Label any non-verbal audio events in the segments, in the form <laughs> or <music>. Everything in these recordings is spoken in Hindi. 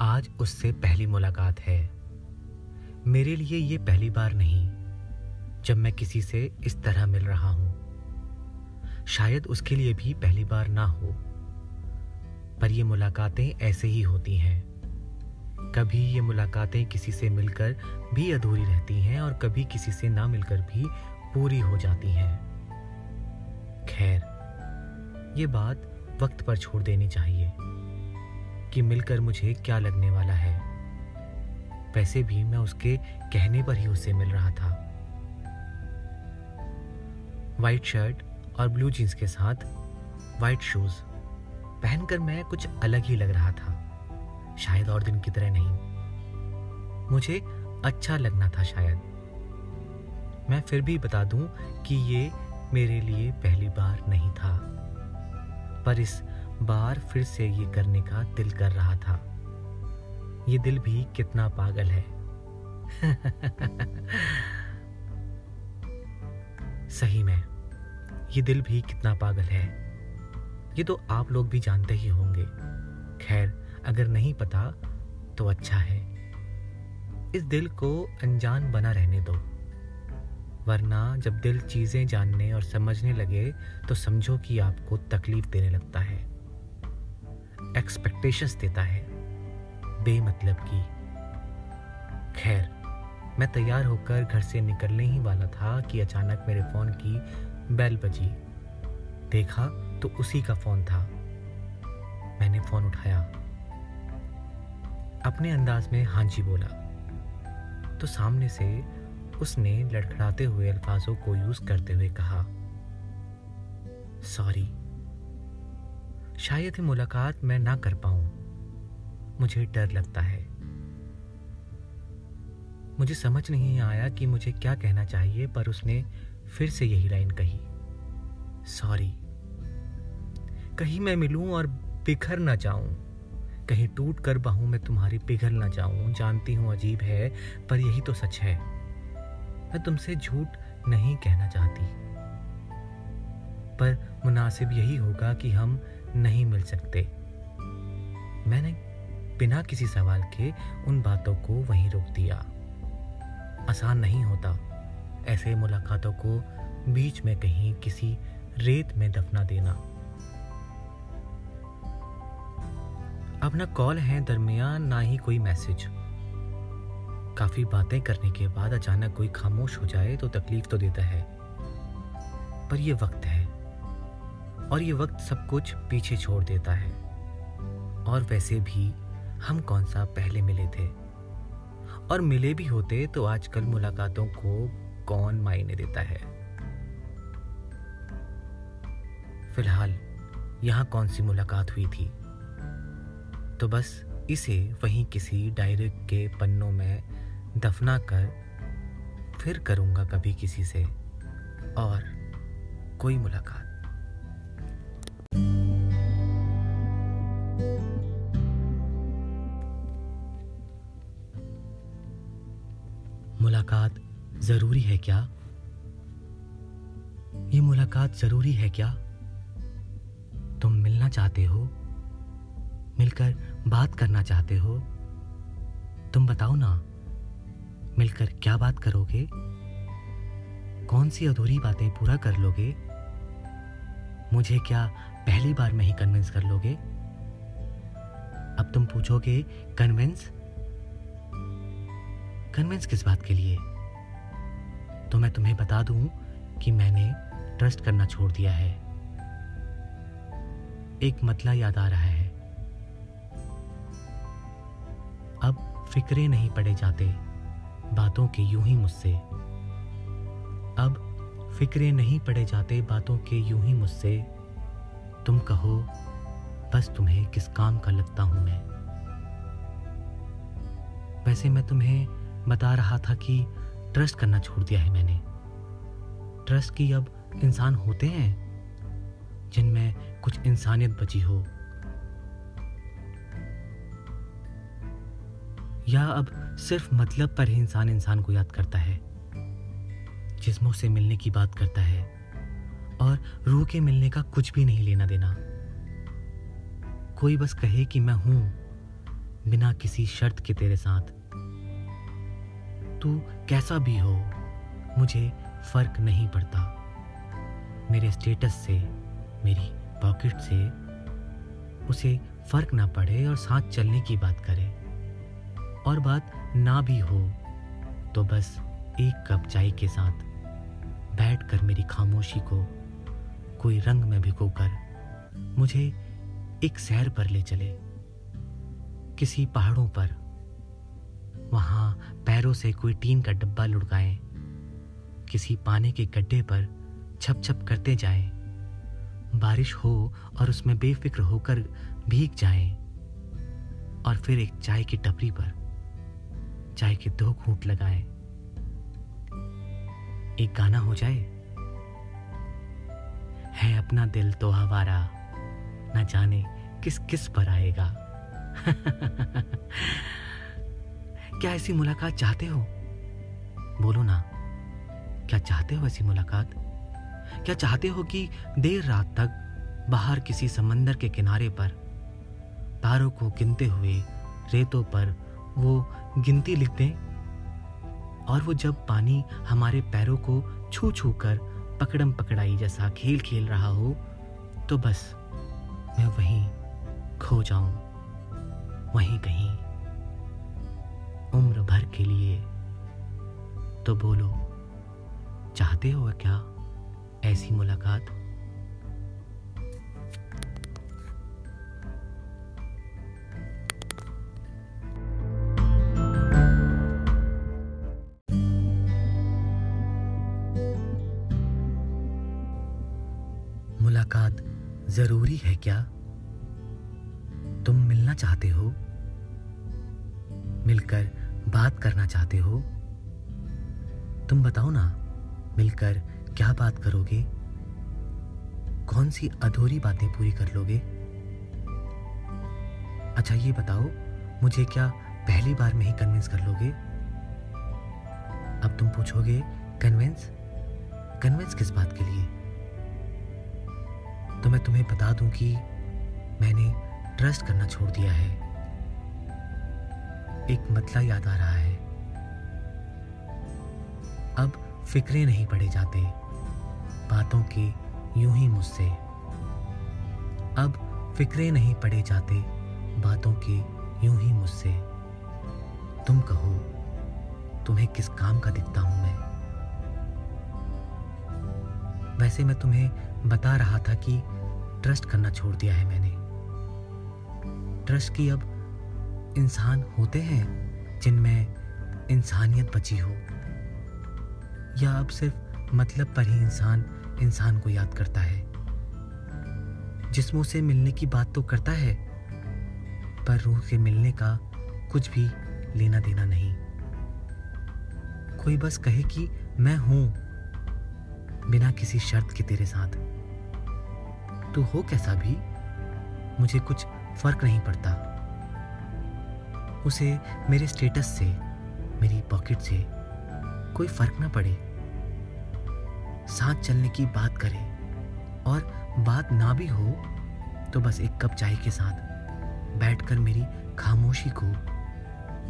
आज उससे पहली मुलाकात है। मेरे लिए ये पहली बार नहीं, जब मैं किसी से इस तरह मिल रहा हूँ। शायद उसके लिए भी पहली बार ना हो, पर ये मुलाकातें ऐसे ही होती हैं। कभी ये मुलाकातें किसी से मिलकर भी अधूरी रहती हैं और कभी किसी से ना मिलकर भी पूरी हो जाती हैं। खैर, ये बात वक्त पर छोड़ देनी चाहिए। कि मिलकर मुझे क्या लगने वाला है। वैसे भी मैं उसके कहने पर ही उससे मिल रहा था। वाइट शर्ट और ब्लू जीन्स के साथ वाइट शूज़ पहनकर मैं कुछ अलग ही लग रहा था। शायद और दिन की तरह नहीं। मुझे अच्छा लगना था शायद। मैं फिर भी बता दूँ कि ये मेरे लिए पहली बार नहीं था। पर इस बार फिर से ये करने का दिल कर रहा था। ये दिल भी कितना पागल है। <laughs> सही में, ये दिल भी कितना पागल है। ये तो आप लोग भी जानते ही होंगे। खैर, अगर नहीं पता तो अच्छा है। इस दिल को अनजान बना रहने दो। वरना जब दिल चीज़ें जानने और समझने लगे तो समझो कि आपको तकलीफ़ देने लगता है। एक्सपेक्टेशंस देता है। बेमतलब की, खैर, मैं तैयार होकर घर से निकलने ही वाला था कि अचानक मेरे फ़ोन की बेल बजी। देखा तो उसी का फ़ोन था। मैंने फ़ोन उठाया। अपने अंदाज में हाँ जी बोला। तो सामने से उसने लड़खड़ाते हुए अल्फाजों को यूज़ करते हुए कहा, सॉरी शायद ही मुलाकात मैं ना कर पाऊँ। मुझे डर लगता है। मुझे समझ नहीं आया कि मुझे क्या कहना चाहिए, पर उसने फिर से यही लाइन कही। सॉरी। कहीं मैं मिलूं और बिखर ना जाऊँ। कहीं टूट कर बाहू, में तुम्हारी पिघल ना जाऊँ। जानती हूँ अजीब है, पर यही तो सच है। मैं तुमसे झूठ नहीं कहना चाहती। पर मुनासिब यही होगा कि हम नहीं मिल सकते। मैंने बिना किसी सवाल के उन बातों को वहीं रोक दिया। आसान नहीं होता ऐसे मुलाकातों को बीच में कहीं किसी रेत में दफना देना। अब ना कॉल है दरमियान, ना ही कोई मैसेज। काफ़ी बातें करने के बाद अचानक कोई खामोश हो जाए तो तकलीफ़ तो देता है। पर यह वक्त है। और ये वक्त सब कुछ पीछे छोड़ देता है। और वैसे भी हम कौन सा पहले मिले थे? और मिले भी होते तो आजकल मुलाकातों को कौन मायने देता है? फ़िलहाल, यहाँ कौन सी मुलाकात हुई थी? तो बस इसे वहीं किसी डायरी के पन्नों में दफना कर फिर करूँगा कभी किसी से और कोई मुलाकात। मुलाकात ज़रूरी है क्या? ये मुलाकात ज़रूरी है क्या? तुम मिलना चाहते हो? मिलकर बात करना चाहते हो? तुम बताओ ना, मिलकर क्या बात करोगे? कौन सी अधूरी बातें पूरा कर लोगे? मुझे क्या पहली बार में ही कन्विंस कर लोगे? अब तुम पूछोगे कन्विंस कन्विंस किस बात के लिए? तो मैं तुम्हें बता दूँ कि मैंने ट्रस्ट करना छोड़ दिया है। एक मतला याद आ रहा है। अब फिक्रे नहीं पड़े जाते, बातों के यूँ ही मुझसे। अब फिक्रे नहीं पड़े जाते, बातों के यूँ ही मुझसे। तुम कहो बस तुम्हें किस काम का लगता हूँ मैं? वैसे मैं तुम्हें बता रहा था कि ट्रस्ट करना छोड़ दिया है मैंने। ट्रस्ट की अब इंसान होते हैं जिनमें कुछ इंसानियत बची हो। या अब सिर्फ़ मतलब पर ही इंसान इंसान को याद करता है, जिस्मों से मिलने की बात करता है, और रूह के मिलने का कुछ भी नहीं लेना देना। कोई बस कहे कि मैं हूँ बिना किसी शर्त के तेरे साथ। तू कैसा भी हो, मुझे फ़र्क नहीं पड़ता। मेरे स्टेटस से, मेरी पॉकेट से उसे फ़र्क ना पड़े और साथ चलने की बात करे। और बात ना भी हो तो बस एक कप चाय के साथ बैठकर मेरी खामोशी को, कोई रंग में भिगोकर मुझे एक सैर पर ले चले। किसी पहाड़ों पर। वहाँ पैरों से कोई टीन का डब्बा लुढ़काए। किसी पानी के गड्ढे पर छप छप करते जाएँ। बारिश हो और उसमें बेफिक्र होकर भीग जाएँ। और फिर एक चाय की टपरी पर चाय के दो घूंट लगाएँ। एक गाना हो जाए। है अपना दिल तो हवारा न जाने किस किस पर आएगा। <laughs> क्या ऐसी मुलाकात चाहते हो? बोलो ना। क्या चाहते हो ऐसी मुलाकात? क्या चाहते हो कि देर रात तक बाहर किसी समंदर के किनारे पर तारों को गिनते हुए रेतों पर वो गिनती लिख दें और वो जब पानी हमारे पैरों को छू छू कर पकड़म पकड़ाई जैसा खेल खेल रहा हो तो बस मैं वहीं खो जाऊँ, वहीं कहीं। उम्र भर के लिए तो बोलो, चाहते हो क्या ऐसी मुलाकात? ज़रूरी है क्या? तुम मिलना चाहते हो? मिलकर बात करना चाहते हो? तुम बताओ ना, मिलकर क्या बात करोगे? कौन सी अधूरी बातें पूरी कर लोगे? अच्छा ये बताओ, मुझे क्या पहली बार में ही कन्विंस कर लोगे? अब तुम पूछोगे कन्विंस कन्विंस किस बात के लिए? तो मैं तुम्हें बता दूँ कि मैंने ट्रस्ट करना छोड़ दिया है। एक मतला याद आ रहा है। अब फिक्रे नहीं पड़े जाते। बातों के यूँ ही मुझसे। अब फिक्रे नहीं पड़े जाते। बातों के यूँ ही मुझसे। तुम कहो, तुम्हें किस काम का दिखता हूँ मैं? वैसे मैं तुम्हें बता रहा था कि ट्रस्ट करना छोड़ दिया है मैंने। ट्रस्ट की अब इंसान होते हैं जिनमें इंसानियत बची हो। या अब सिर्फ़ मतलब पर ही इंसान इंसान को याद करता है। जिस्मों से मिलने की बात तो करता है, पर रूह से मिलने का कुछ भी लेना देना नहीं। कोई बस कहे कि मैं हूँ, बिना किसी शर्त के तेरे साथ। तू हो कैसा भी, मुझे कुछ फ़र्क नहीं पड़ता। उसे मेरे स्टेटस से, मेरी पॉकेट से कोई फ़र्क ना पड़े। साथ चलने की बात करे और बात ना भी हो तो बस एक कप चाय के साथ बैठकर मेरी खामोशी को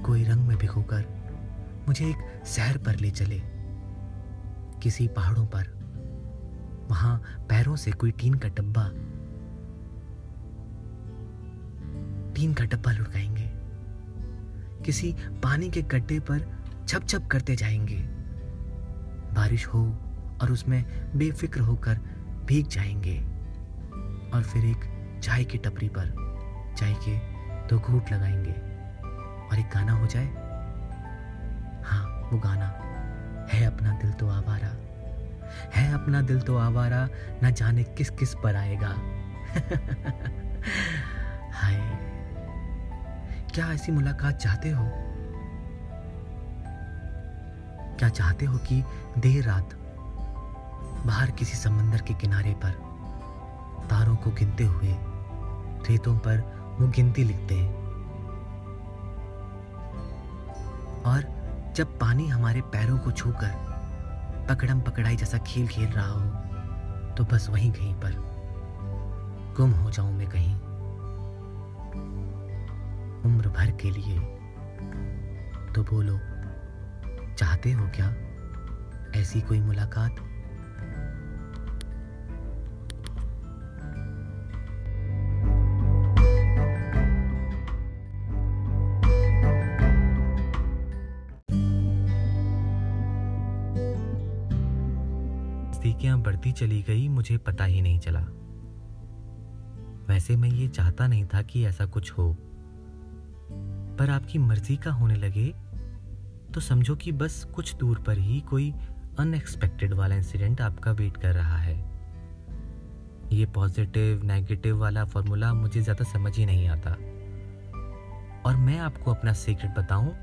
कोई रंग में भिगोकर मुझे एक सैर पर ले चले। किसी पहाड़ों पर वहाँ पैरों से कोई टीन का डब्बा। टीन का डब्बा लुढ़काएँगे। किसी पानी के गड्ढे पर छप छप करते जाएँगे। बारिश हो और उसमें बेफिक्र होकर भीग जाएँगे। और फिर एक चाय की टपरी पर चाय के दो घूट लगाएँगे। और एक गाना हो जाए। हाँ वो गाना है अपना दिल तो आवारा। है अपना दिल तो आवारा, न जाने किस किस पर आएगा। हाय, क्या ऐसी मुलाकात चाहते हो? क्या चाहते हो कि देर रात बाहर किसी समंदर के किनारे पर तारों को गिनते हुए रेतों पर वो गिनती लिखते हैं? और जब पानी हमारे पैरों को छूकर पकड़म पकड़ाई जैसा खेल खेल रहा हो तो बस वहीं कहीं पर गुम हो जाऊँ मैं कहीं। उम्र भर के लिए तो बोलो, चाहते हो क्या ऐसी कोई मुलाकात? बढ़ती चली गई, मुझे पता ही नहीं चला। वैसे मैं ये चाहता नहीं था कि ऐसा कुछ हो। पर आपकी मर्ज़ी का होने लगे तो समझो कि बस कुछ दूर पर ही कोई अनएक्सपेक्टेड वाला इंसिडेंट आपका वेट कर रहा है। ये पॉजिटिव नेगेटिव वाला फॉर्मूला मुझे ज़्यादा समझ ही नहीं आता। और मैं आपको अपना सीक्रेट बताऊँ,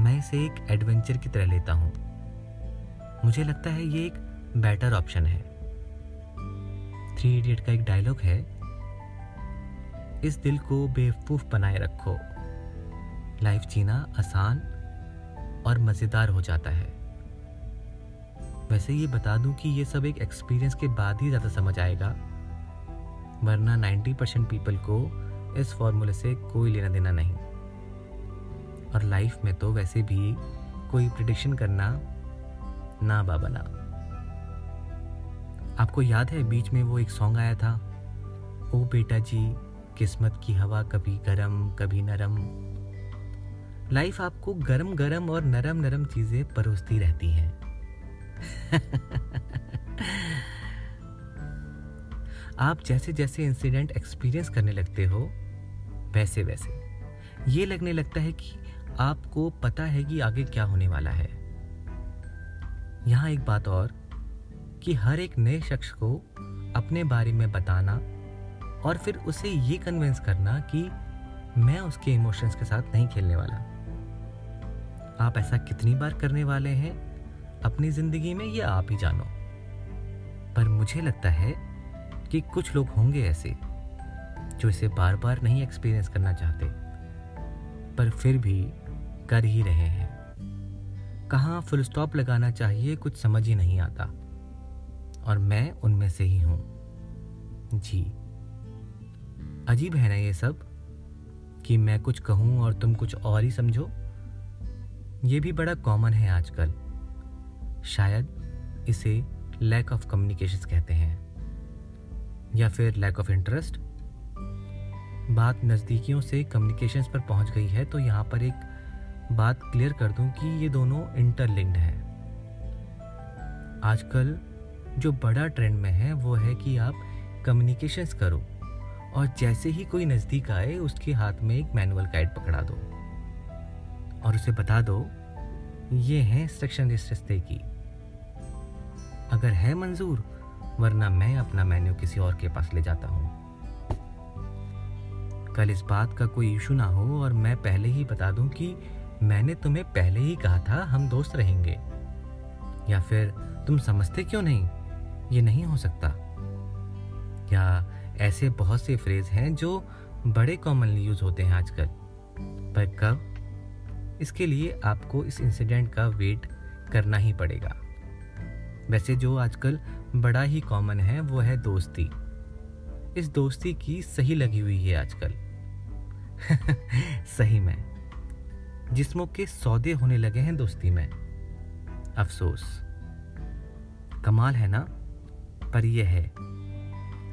मैं इसे एक एडवेंचर की तरह लेता हूँ। मुझे लगता है ये एक बेटर ऑप्शन है। थ्री इडियट का एक डायलॉग है, इस दिल को बेवकूफ़ बनाए रखो। लाइफ जीना आसान और मज़ेदार हो जाता है। वैसे ये बता दूँ कि ये सब एक एक्सपीरियंस के बाद ही ज़्यादा समझ आएगा, वरना 90 परसेंट पीपल को इस फॉर्मूले से कोई लेना देना नहीं। और लाइफ में तो वैसे भी कोई प्रिडिक्शन करना ना बाबा ना। आपको याद है, बीच में वो एक सॉन्ग आया था, ओ बेटा जी किस्मत की हवा कभी गरम, कभी नरम। लाइफ आपको गरम गरम और नरम नरम चीज़ें परोसती रहती हैं। <laughs> आप जैसे जैसे इंसिडेंट एक्सपीरियंस करने लगते हो, वैसे वैसे। ये लगने लगता है कि आपको पता है कि आगे क्या होने वाला है। यहाँ एक बात और कि हर एक नए शख्स को अपने बारे में बताना और फिर उसे ये कन्विंस करना कि मैं उसके इमोशंस के साथ नहीं खेलने वाला। आप ऐसा कितनी बार करने वाले हैं? अपनी ज़िंदगी में ये आप ही जानो। पर मुझे लगता है कि कुछ लोग होंगे ऐसे, जो इसे बार बार नहीं एक्सपीरियंस करना चाहते, पर फिर भी कर ही रहे हैं। कहाँ फुल स्टॉप लगाना चाहिए कुछ समझ ही नहीं आता। और मैं उनमें से ही हूँ। जी। अजीब है ना ये सब कि मैं कुछ कहूँ और तुम कुछ और ही समझो? ये भी बड़ा कॉमन है आजकल। शायद इसे लैक ऑफ़ कम्युनिकेशन कहते हैं। या फिर लैक ऑफ़ इंटरेस्ट बात नज़दीकियों से कम्युनिकेशन पर पहुँच गई है तो यहाँ पर एक बात क्लियर कर दूँ कि ये दोनों इंटरलिंक्ड हैं। आजकल जो बड़ा ट्रेंड में है, वो है कि आप कम्युनिकेशंस करो और जैसे ही कोई नज़दीक आए, उसके हाथ में एक मैनुअल गाइड पकड़ा दो। और उसे बता दो, ये है इंस्ट्रक्शन इस रस्ते की। अगर है मंजूर, वरना मैं अपना मेन्यू किसी और के पास ले जाता हूँ। कल इस बात का कोई इशू ना हो और मैं पहले ही बता दूँ कि मैंने तुम्हें पहले ही कहा था हम दोस्त रहेंगे। या फिर तुम समझते क्यों नहीं? ये नहीं हो सकता। क्या ऐसे बहुत से फ्रेज हैं जो बड़े कॉमनली यूज़ होते हैं आजकल? पर कब? इसके लिए आपको इस इंसिडेंट का वेट करना ही पड़ेगा। वैसे जो आजकल बड़ा ही कॉमन है, वो है दोस्ती। इस दोस्ती की सही लगी हुई है आजकल। <laughs> सही में। जिस्मों के सौदे होने लगे हैं दोस्ती में। अफसोस। कमाल है ना? पर यह है।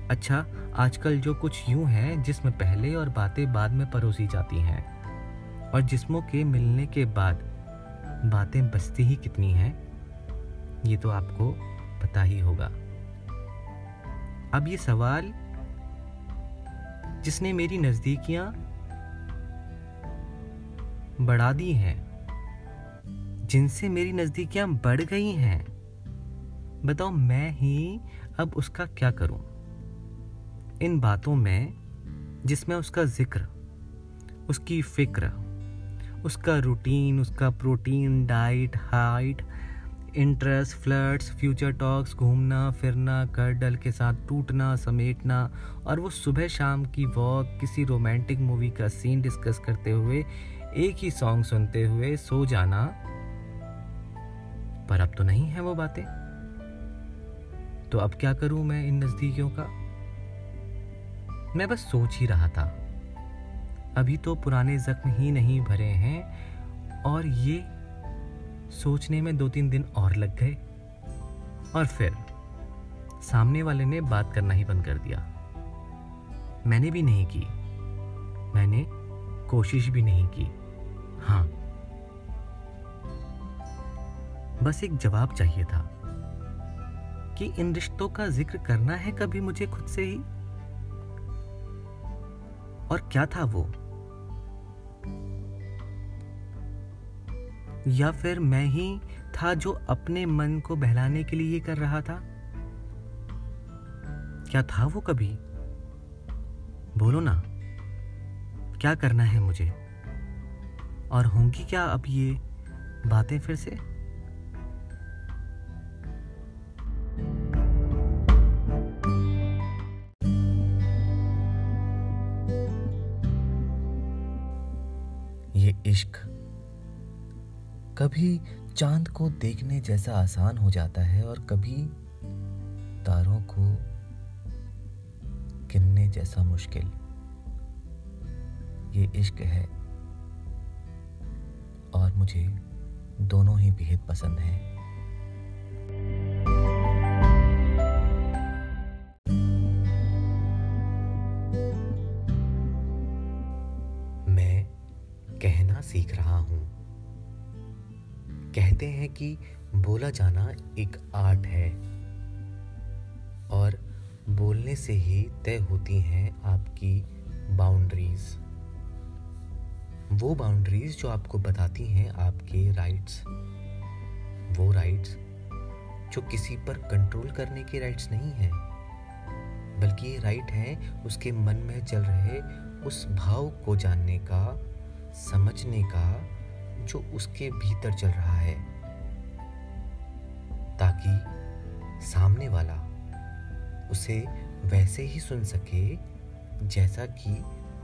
अच्छा आजकल जो कुछ यूँ है जिसमें पहले और बातें बाद में परोसी जाती हैं, और जिस्मों के मिलने के बाद बातें बचती ही कितनी हैं, ये तो आपको पता ही होगा। अब ये सवाल, जिसने मेरी नज़दीकियाँ बढ़ा दी हैं, जिनसे मेरी नज़दीकियाँ बढ़ गई हैं, बताओ मैं ही अब उसका क्या करूँ? इन बातों में, जिसमें उसका ज़िक्र, उसकी फ़िक्र, उसका रूटीन उसका protein diet height interest flirts future talks घूमना, फिरना कर डल के साथ टूटना, समेटना, और वो सुबह शाम की वॉक किसी रोमांटिक मूवी का सीन डिस्कस करते हुए, एक ही सॉन्ग सुनते हुए सो जाना। पर अब तो नहीं है वो बातें। तो अब क्या करूँ मैं इन नज़दीकियों का? मैं बस सोच ही रहा था। अभी तो पुराने जख्म ही नहीं भरे हैं और ये सोचने में दो तीन दिन और लग गए। और फिर सामने वाले ने बात करना ही बंद कर दिया। मैंने भी नहीं की। मैंने कोशिश भी नहीं की। हाँ। बस एक जवाब चाहिए था। कि इन रिश्तों का ज़िक्र करना है कभी मुझे खुद से ही? और क्या था वो? या फिर मैं ही था जो अपने मन को बहलाने के लिए कर रहा था? क्या था वो कभी? बोलो ना। क्या करना है मुझे? और होंगी क्या अब ये बातें फिर से? कभी चाँद को देखने जैसा आसान हो जाता है और कभी तारों को गिनने जैसा मुश्किल। ये इश्क है और मुझे दोनों ही बेहद पसंद हैं। कि बोला जाना एक आर्ट है। और बोलने से ही तय होती हैं आपकी बाउंड्रीज वो बाउंड्रीज जो आपको बताती हैं आपके राइट्स वो राइट्स जो किसी पर कंट्रोल करने के राइट्स नहीं हैं, बल्कि ये राइट हैं उसके मन में चल रहे उस भाव को जानने का, समझने का जो उसके भीतर चल रहा है। ताकि सामने वाला उसे वैसे ही सुन सके जैसा कि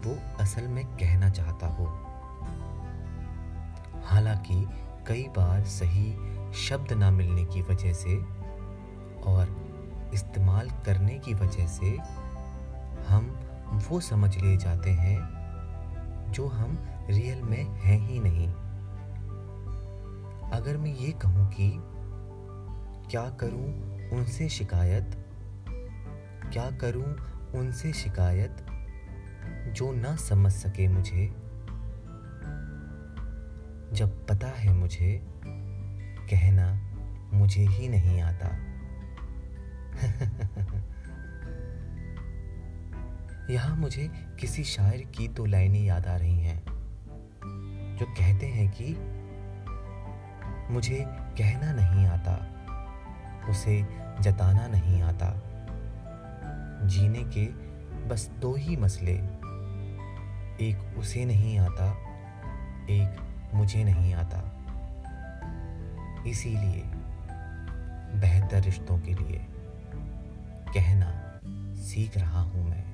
वो असल में कहना चाहता हो। हालाँकि कई बार सही शब्द ना मिलने की वजह से और इस्तेमाल करने की वजह से हम वो समझ ले जाते हैं जो हम रियल में हैं ही नहीं। अगर मैं ये कहूँ कि क्या करूँ उनसे शिकायत? क्या करूँ उनसे शिकायत जो ना समझ सके मुझे? जब पता है मुझे, कहना मुझे ही नहीं आता। <laughs> यहाँ मुझे किसी शायर की दो लाइनें याद आ रही हैं, जो कहते हैं कि मुझे कहना नहीं आता। उसे जताना नहीं आता। जीने के बस दो ही मसले। एक उसे नहीं आता, एक मुझे नहीं आता। इसीलिए बेहतर रिश्तों के लिए कहना सीख रहा हूँ मैं।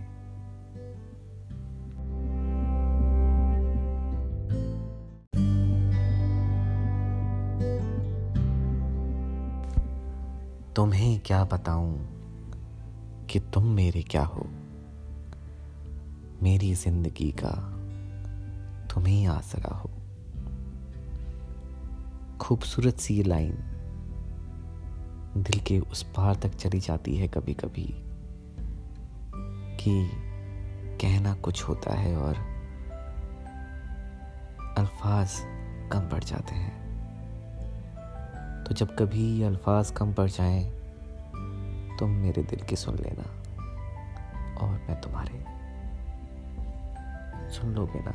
तुम्हें क्या बताऊँ कि तुम मेरे क्या हो? मेरी ज़िंदगी का तुम ही आसरा हो। खूबसूरत सी लाइन दिल के उस पार तक चली जाती है कभी कभी कि कहना कुछ होता है और अल्फाज कम पड़ जाते हैं। तो जब कभी ये अल्फाज कम पड़ जाएँ, तुम मेरे दिल की सुन लेना। और मैं तुम्हारे सुन लोगे ना।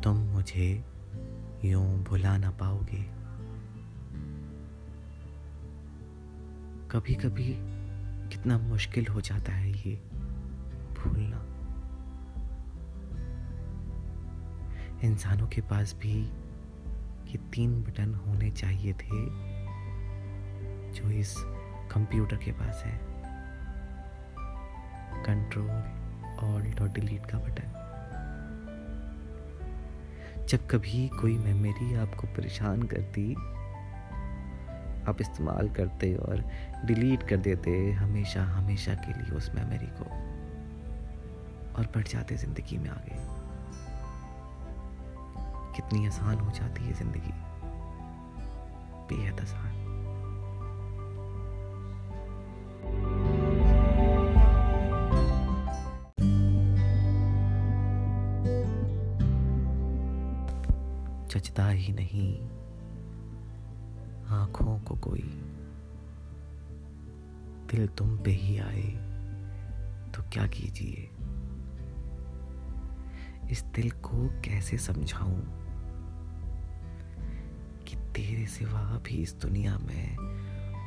तुम मुझे यूँ भुला ना पाओगे। कभी कभी कितना मुश्किल हो जाता है ये। भूलना। इंसानों के पास भी ये तीन बटन होने चाहिए थे, जो इस कंप्यूटर के पास है। कंट्रोल ऑल्ट और डिलीट का बटन। जब कभी कोई मेमोरी आपको परेशान करती, आप इस्तेमाल करते और डिलीट कर देते हमेशा हमेशा के लिए उस मेमोरी को। और बढ़ जाते ज़िंदगी में आगे। कितनी आसान हो जाती है ज़िंदगी। बेहद आसान। चचता ही नहीं। आँखों को कोई। दिल तुम पे ही आए तो क्या कीजिए? इस दिल को कैसे समझाऊं कि तेरे सिवा भी इस दुनिया में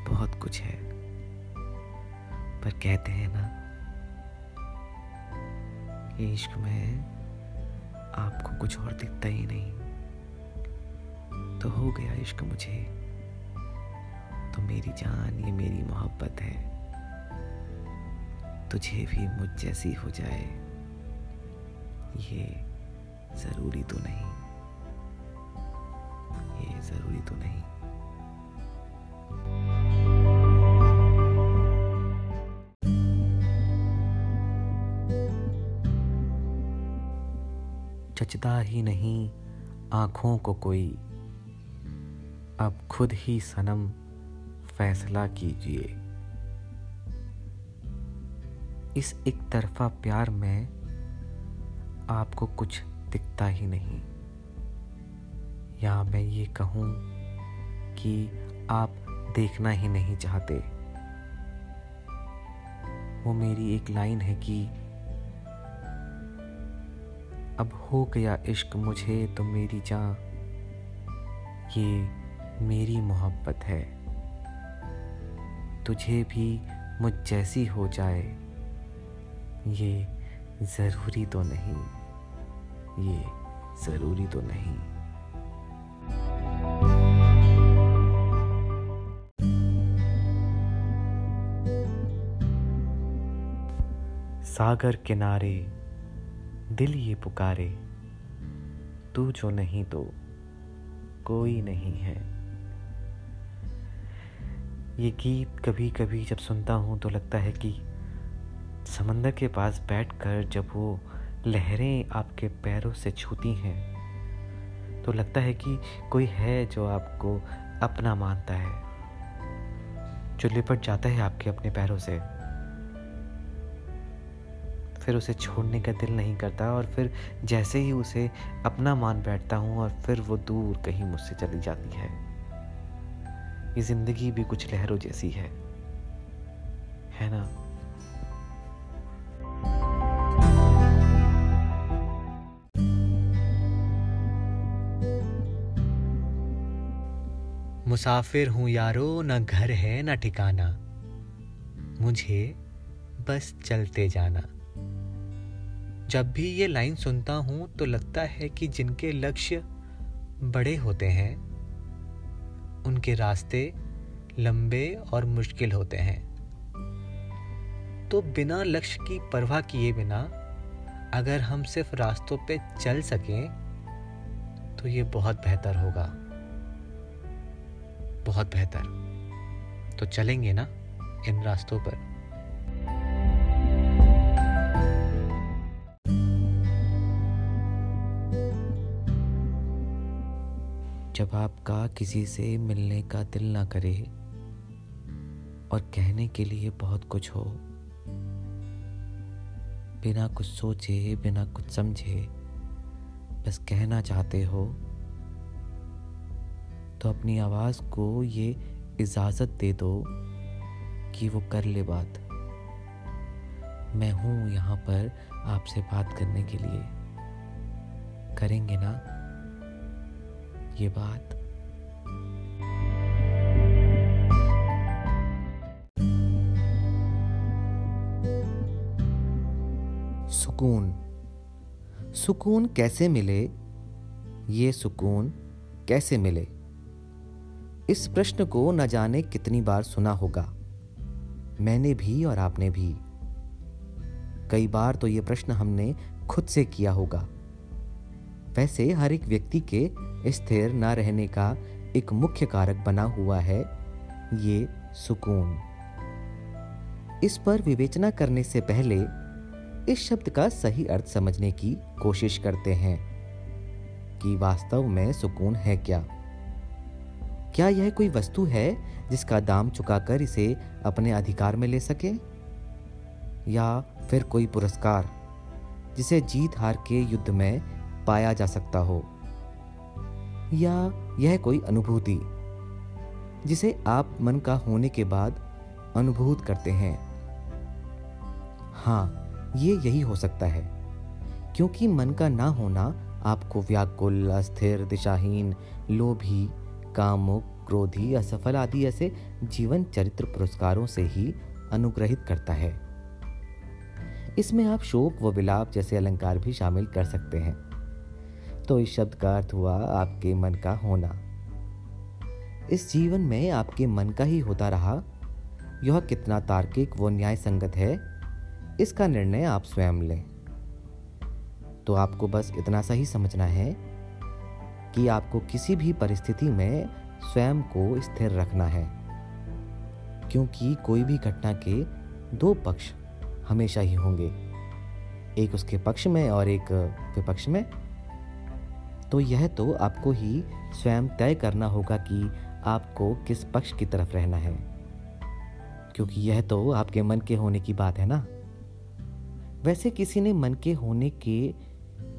बहुत कुछ है। पर कहते हैं ना, इश्क में आपको कुछ और दिखता ही नहीं। तो हो गया इश्क मुझे। तो मेरी जान, ये मेरी मोहब्बत है। तुझे भी मुझ जैसी हो जाए। ये ज़रूरी तो नहीं। ये ज़रूरी तो नहीं। चचता ही नहीं आँखों को कोई। अब खुद ही सनम फैसला कीजिए। इस एक तरफा प्यार में आपको कुछ दिखता ही नहीं। या मैं ये कहूँ कि आप देखना ही नहीं चाहते। वो मेरी एक लाइन है कि, अब हो गया इश्क मुझे तो मेरी जान। ये मेरी मोहब्बत है। तुझे भी मुझ जैसी हो जाए। ये ज़रूरी तो नहीं। ये ज़रूरी तो नहीं। सागर किनारे दिल ये पुकारे, तू जो नहीं तो कोई नहीं है। ये गीत कभी कभी जब सुनता हूँ तो लगता है कि समंदर के पास बैठकर जब वो लहरें आपके पैरों से छूती हैं। तो लगता है कि कोई है जो आपको अपना मानता है, जो लिपट जाता है आपके अपने पैरों से। फिर उसे छोड़ने का दिल नहीं करता और फिर जैसे ही उसे अपना मान बैठता हूँ और फिर वो दूर कहीं मुझसे चली जाती है। ये ज़िंदगी भी कुछ लहरों जैसी है। है ना? मुसाफिर हूँ यारो, न घर है, न ठिकाना। मुझे बस चलते जाना। जब भी ये लाइन सुनता हूँ तो लगता है कि जिनके लक्ष्य बड़े होते हैं, उनके रास्ते लंबे और मुश्किल होते हैं। तो बिना लक्ष्य की परवाह किए बिना, अगर हम सिर्फ़ रास्तों पे चल सकें तो ये बहुत बेहतर होगा। बहुत बेहतर। तो चलेंगे ना इन रास्तों पर? जब आपका किसी से मिलने का दिल ना करे और कहने के लिए बहुत कुछ हो, बिना कुछ सोचे, बिना कुछ समझे, बस कहना चाहते हो तो अपनी आवाज़ को ये इजाज़त दे दो कि वो कर ले बात। मैं हूँ यहाँ पर आपसे बात करने के लिए। करेंगे ना? ये बात। सुकून। सुकून कैसे मिले? ये सुकून कैसे मिले? इस प्रश्न को न जाने कितनी बार सुना होगा। मैंने भी और आपने भी। कई बार तो ये प्रश्न हमने खुद से किया होगा। वैसे हर एक व्यक्ति के स्थिर न रहने का एक मुख्य कारक बना हुआ है ये सुकून। इस पर विवेचना करने से पहले इस शब्द का सही अर्थ समझने की कोशिश करते हैं कि वास्तव में सुकून है क्या? क्या यह कोई वस्तु है जिसका दाम चुकाकर इसे अपने अधिकार में ले सके? या फिर कोई पुरस्कार जिसे जीत हार के युद्ध में पाया जा सकता हो? या यह कोई अनुभूति जिसे आप मन का होने के बाद अनुभूत करते हैं? हाँ ये यही हो सकता है, क्योंकि मन का ना होना आपको व्याकुल, अस्थिर, दिशाहीन, लोभी कामुक क्रोधी असफल आदि ऐसे जीवन चरित्र पुरस्कारों से ही अनुग्रहित करता है। इसमें आप शोक व विलाप जैसे अलंकार भी शामिल कर सकते हैं। तो इस शब्द का अर्थ हुआ आपके मन का होना। इस जीवन में आपके मन का ही होता रहा। यह कितना तार्किक व न्याय संगत है, इसका निर्णय आप स्वयं लें। तो आपको बस इतना सा ही समझना है कि आपको किसी भी परिस्थिति में स्वयं को स्थिर रखना है। क्योंकि कोई भी घटना के दो पक्ष हमेशा ही होंगे। एक उसके पक्ष में और एक विपक्ष में। तो यह तो आपको ही स्वयं तय करना होगा कि आपको किस पक्ष की तरफ़ रहना है। क्योंकि यह तो आपके मन के होने की बात है ना? वैसे किसी ने मन के होने के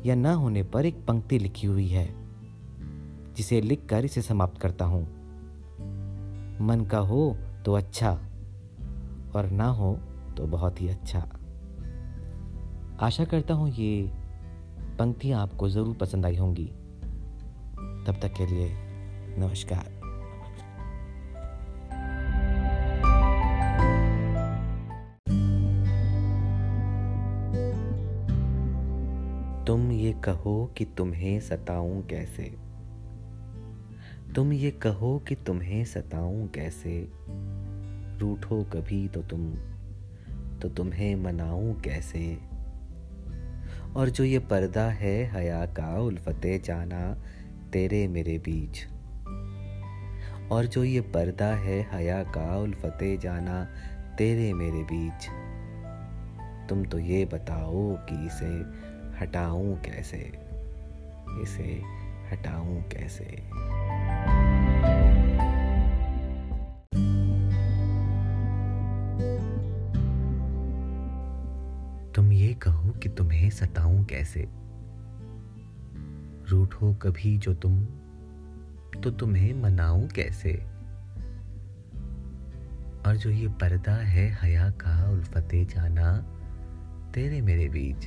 या ना होने पर एक पंक्ति लिखी हुई है। जिसे लिखकर इसे समाप्त करता हूँ। मन का हो तो अच्छा और ना हो तो बहुत ही अच्छा। आशा करता हूँ ये पंक्तियाँ आपको ज़रूर पसंद आई होंगी। तब तक के लिए नमस्कार। तुम ये कहो कि तुम्हें सताऊं कैसे? तुम ये कहो कि तुम्हें सताऊं कैसे? रूठो कभी तो तुम तो तुम्हें मनाऊं कैसे? और जो ये पर्दा है हया का, उल्फते जाना तेरे मेरे बीच। और जो ये पर्दा है हया का, उल्फते जाना तेरे मेरे बीच। तुम तो ये बताओ कि इसे हटाऊं कैसे? इसे हटाऊं कैसे? तुम्हें सताऊं कैसे? रूठ कभी जो तुम तो तुम्हें मनाऊं कैसे? और जो ये पर्दा है हया का, उल्फते जाना तेरे मेरे बीच।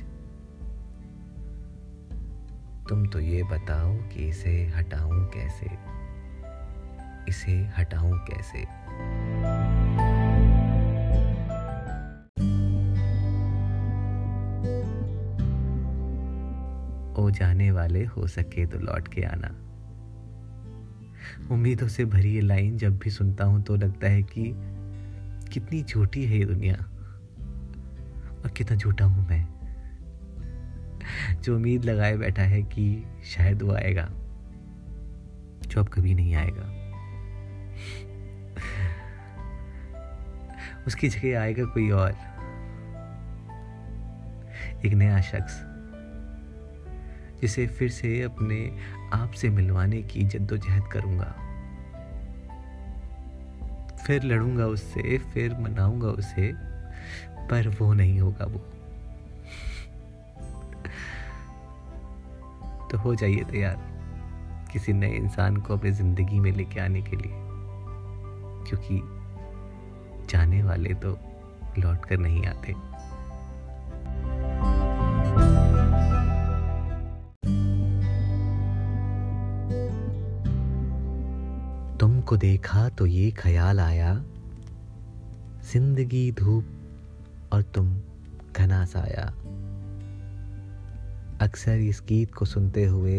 तुम तो ये बताओ कि इसे हटाऊं कैसे? इसे हटाऊं कैसे? जाने वाले हो सके तो लौट के आना। उम्मीदों से भरी ये लाइन जब भी सुनता हूँ तो लगता है कि कितनी झूठी है ये दुनिया। और कितना झूठा हूँ मैं। जो उम्मीद लगाए बैठा है कि शायद वो आएगा, जो अब कभी नहीं आएगा। उसकी जगह आएगा कोई और। एक नया शख्स। जिसे फिर से अपने आप से मिलवाने की जद्दोजहद करूँगा। फिर लड़ूँगा उससे, फिर मनाऊँगा उसे, पर वो नहीं होगा वो। तो हो जाइए तैयार किसी नए इंसान को अपनी ज़िंदगी में लेके आने के लिए, क्योंकि जाने वाले तो लौट कर नहीं आते। तुमको देखा तो ये ख्याल आया, ज़िंदगी धूप और तुम घना साया अक्सर इस गीत को सुनते हुए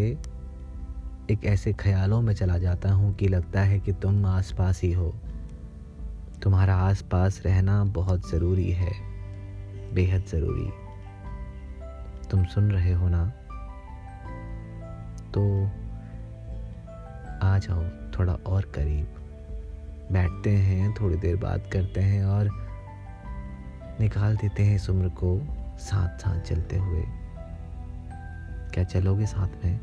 एक ऐसे ख्यालों में चला जाता हूँ कि लगता है कि तुम आसपास ही हो। तुम्हारा आसपास रहना बहुत ज़रूरी है, बेहद ज़रूरी। तुम सुन रहे हो ना? तो आ जाओ। थोड़ा और करीब। बैठते हैं, थोड़ी देर बात करते हैं और निकाल देते हैं इस उम्र को साथ साथ चलते हुए। क्या चलोगे साथ में?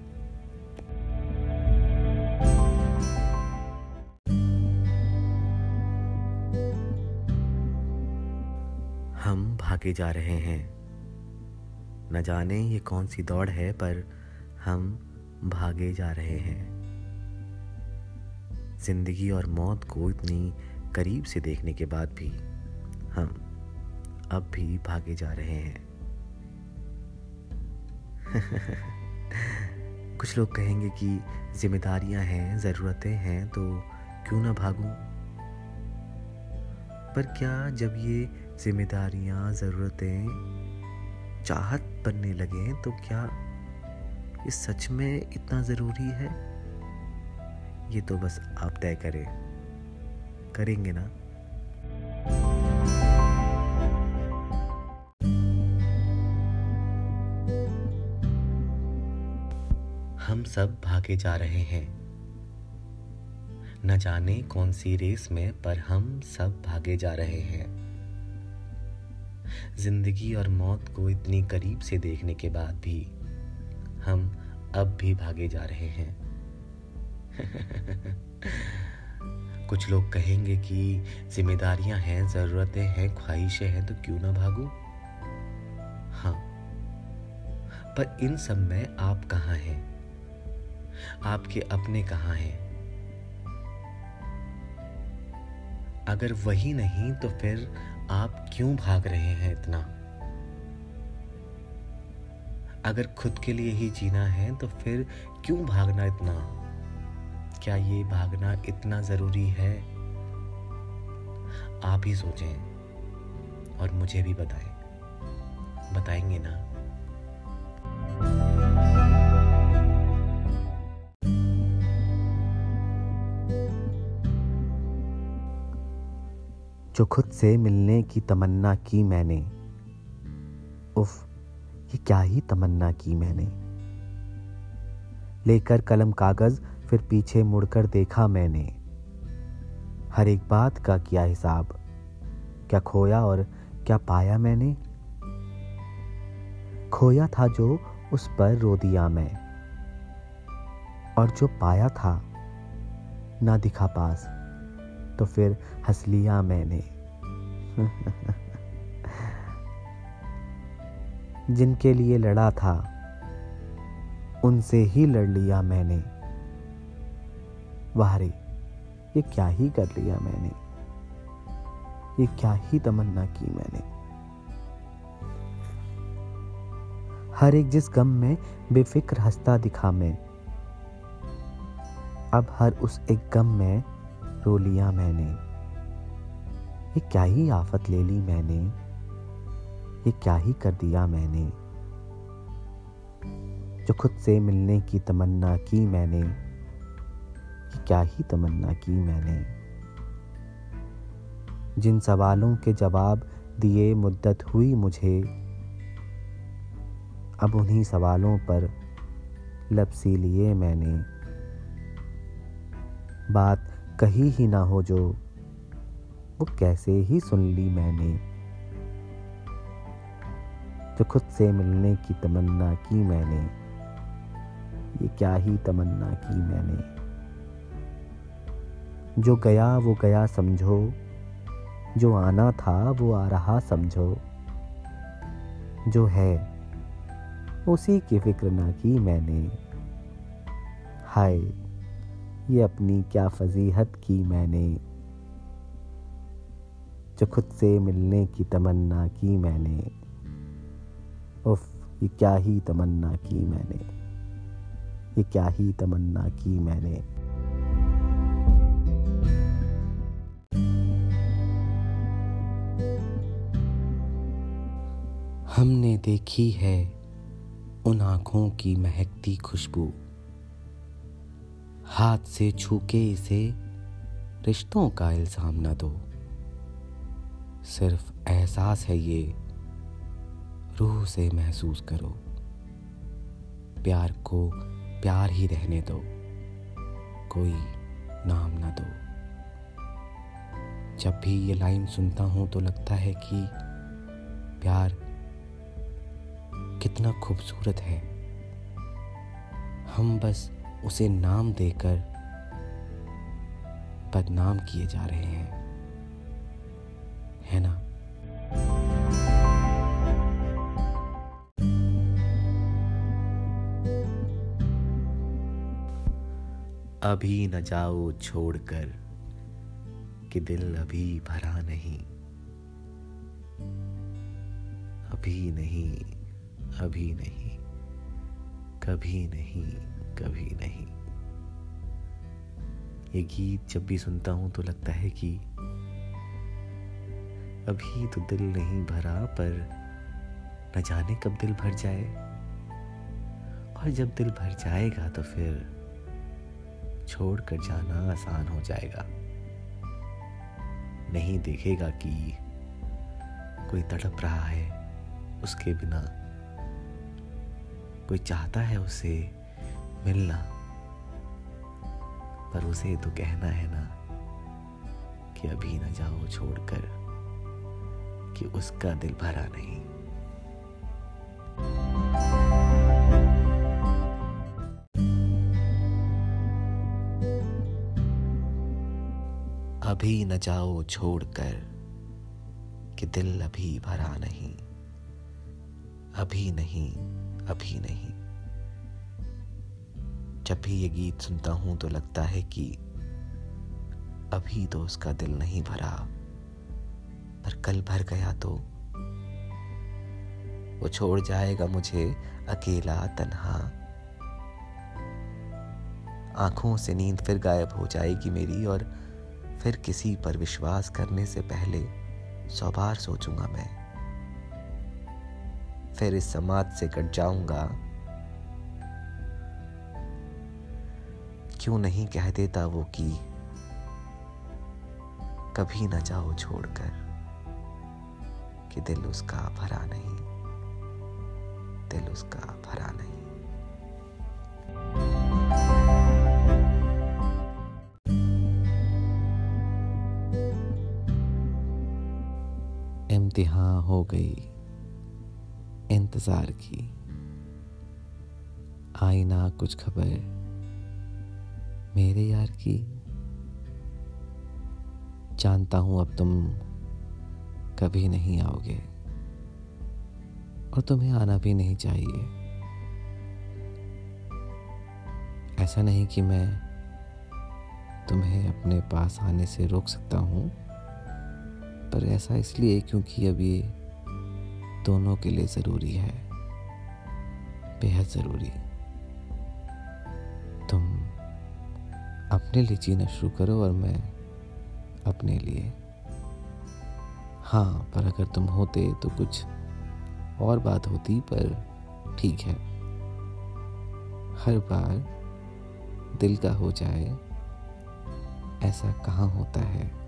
हम भागे जा रहे हैं। न जाने ये कौन सी दौड़ है, पर हम भागे जा रहे हैं। ज़िंदगी और मौत को इतनी करीब से देखने के बाद भी हम अब भी भागे जा रहे हैं। <laughs> कुछ लोग कहेंगे कि जिम्मेदारियाँ हैं, ज़रूरतें हैं तो क्यों ना भागूं? पर क्या जब ये जिम्मेदारियाँ, ज़रूरतें चाहत बनने लगे तो क्या ये सच में इतना ज़रूरी है? ये तो बस आप तय करें। करेंगे ना? हम सब भागे जा रहे हैं। न जाने कौन सी रेस में, पर हम सब भागे जा रहे हैं। ज़िंदगी और मौत को इतनी करीब से देखने के बाद भी हम अब भी भागे जा रहे हैं। <laughs> कुछ लोग कहेंगे कि जिम्मेदारियाँ हैं, जरूरतें हैं, ख्वाहिशें हैं तो क्यों ना भागू? हाँ। पर इन सब में आप कहाँ हैं? आपके अपने कहाँ हैं? अगर वही नहीं तो फिर आप क्यों भाग रहे हैं इतना? अगर खुद के लिए ही जीना है तो फिर क्यों भागना इतना? क्या ये भागना इतना ज़रूरी है? आप ही सोचें और मुझे भी बताएँ। बताएँगे ना? जो खुद से मिलने की तमन्ना की मैंने, उफ, ये क्या ही तमन्ना की मैंने। लेकर कलम कागज़ फिर पीछे मुड़कर देखा मैंने। हर एक बात का किया हिसाब? क्या खोया और क्या पाया मैंने? खोया था जो उस पर रो दिया मैं, और जो पाया था ना दिखा पास तो फिर हंस लिया मैंने। <laughs> जिनके लिए लड़ा था उनसे ही लड़ लिया मैंने। वाहरे ये क्या ही कर लिया मैंने? ये क्या ही तमन्ना की मैंने? हर एक जिस गम में बेफिक्र हंसता दिखा मैं, अब हर उस एक गम में रो लिया मैंने। ये क्या ही आफत ले ली मैंने? ये क्या ही कर दिया मैंने? जो खुद से मिलने की तमन्ना की मैंने क्या ही तमन्ना की मैंने। जिन सवालों के जवाब दिए मुद्दत हुई मुझे, अब उन्हीं सवालों पर लपसी लिए मैंने। बात कही ही ना हो जो, वो कैसे ही सुन ली मैंने। जो खुद से मिलने की तमन्ना की मैंने। ये क्या ही तमन्ना की मैंने। जो गया, वो गया समझो। जो आना था, वो आ रहा समझो। जो है, उसी की फ़िक्र ना की मैंने। हाय, ये अपनी क्या फजीहत की मैंने। जो खुद से मिलने की तमन्ना की मैंने। उफ, ये क्या ही तमन्ना की मैंने। ये क्या ही तमन्ना की मैंने। हमने देखी है उन आँखों की महकती खुशबू। हाथ से छूके इसे रिश्तों का इल्ज़ाम न दो। सिर्फ़ एहसास है ये, रूह से महसूस करो। प्यार को प्यार ही रहने दो। कोई नाम ना दो। जब भी ये लाइन सुनता हूँ तो लगता है कि प्यार कितना खूबसूरत है। हम बस उसे नाम देकर बदनाम किए जा रहे हैं। है ना? अभी न जाओ छोड़कर, कि दिल अभी भरा नहीं। अभी नहीं अभी नहीं, कभी नहीं कभी नहीं। ये गीत जब भी सुनता हूँ तो लगता है कि अभी तो दिल नहीं भरा, पर न जाने कब दिल भर जाए। और जब दिल भर जाएगा तो फिर छोड़ कर जाना आसान हो जाएगा। नहीं देखेगा कि कोई तड़प रहा है उसके बिना। कोई चाहता है उसे मिलना, पर उसे तो कहना है ना कि अभी ना जाओ छोड़कर, कि उसका दिल भरा नहीं। अभी न जाओ छोड़कर कि दिल अभी भरा नहीं, अभी नहीं अभी नहीं। जब भी ये गीत सुनता हूँ तो लगता है कि अभी तो उसका दिल नहीं भरा, पर कल भर गया तो वो छोड़ जाएगा मुझे अकेला तन्हा। आँखों से नींद फिर गायब हो जाएगी मेरी और फिर किसी पर विश्वास करने से पहले सौ बार सोचूँगा मैं। फिर इस समाज से कट जाऊँगा। क्यों नहीं कह देता वो कि कभी ना जाओ छोड़कर कि दिल उसका भरा नहीं। दिल उसका भरा नहीं। इम्तिहान हो गई। इंतज़ार की। आई ना कुछ खबर मेरे यार की। जानता हूँ अब तुम कभी नहीं आओगे। और तुम्हें आना भी नहीं चाहिए। ऐसा नहीं कि मैं तुम्हें अपने पास आने से रोक सकता हूँ। पर ऐसा इसलिए क्योंकि अब ये दोनों के लिए ज़रूरी है। बेहद ज़रूरी। तुम अपने लिए जीना शुरू करो और मैं अपने लिए। हाँ पर अगर तुम होते तो कुछ और बात होती, पर ठीक है। हर बार दिल का हो जाए, ऐसा कहाँ होता है?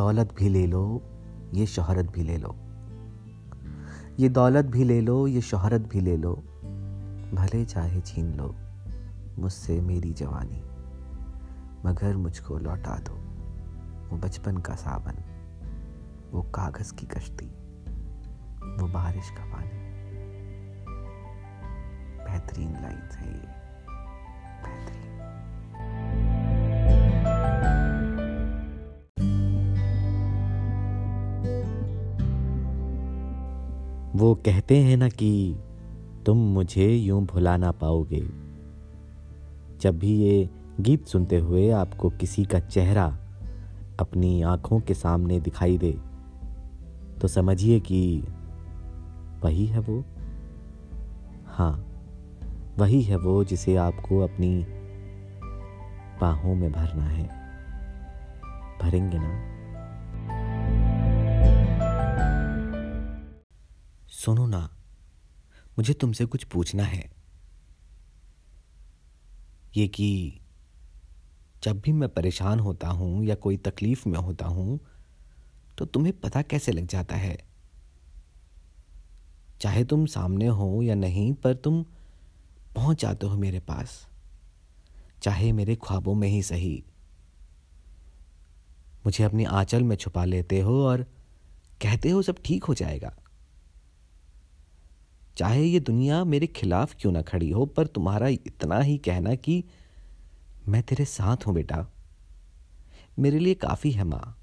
दौलत भी ले लो, ये शोहरत भी ले लो। ये दौलत भी ले लो, ये शोहरत भी ले लो। भले चाहे छीन लो, मुझसे मेरी जवानी, मगर मुझको लौटा दो। वो बचपन का सावन, वो कागज़ की कश्ती, वो बारिश का पानी। बेहतरीन लाइन है ये वो कहते हैं ना कि तुम मुझे यूँ भुला ना पाओगे। जब भी ये गीत सुनते हुए आपको किसी का चेहरा अपनी आँखों के सामने दिखाई दे तो समझिए कि वही है वो। हाँ वही है वो जिसे आपको अपनी बाहों में भरना है। भरेंगे ना? सुनो ना, मुझे तुमसे कुछ पूछना है। ये कि, जब भी मैं परेशान होता हूँ या कोई तकलीफ़ में होता हूँ तो तुम्हें पता कैसे लग जाता है? चाहे तुम सामने हो या नहीं, पर तुम पहुँच जाते हो मेरे पास, चाहे मेरे ख्वाबों में ही सही। मुझे अपनी आंचल में छुपा लेते हो और कहते हो सब ठीक हो जाएगा। चाहे ये दुनिया मेरे खिलाफ क्यों ना खड़ी हो, पर तुम्हारा इतना ही कहना कि मैं तेरे साथ हूँ बेटा। मेरे लिए काफ़ी है माँ।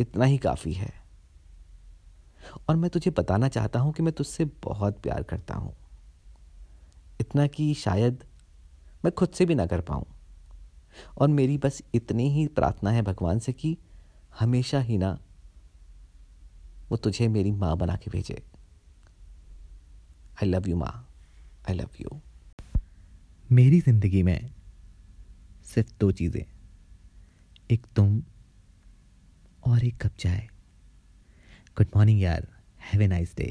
इतना ही काफ़ी है। और मैं तुझे बताना चाहता हूँ कि मैं तुझसे बहुत प्यार करता हूँ। इतना कि शायद मैं खुद से भी ना कर पाऊँ। और मेरी बस इतनी ही प्रार्थना है भगवान से कि हमेशा ही ना वो तुझे मेरी माँ बना के भेजे। आई लव यू माँ आई लव यू मेरी ज़िंदगी में सिर्फ़ दो चीज़ें। एक तुम और एक कप चाय गुड मॉर्निंग यार। Have a nice day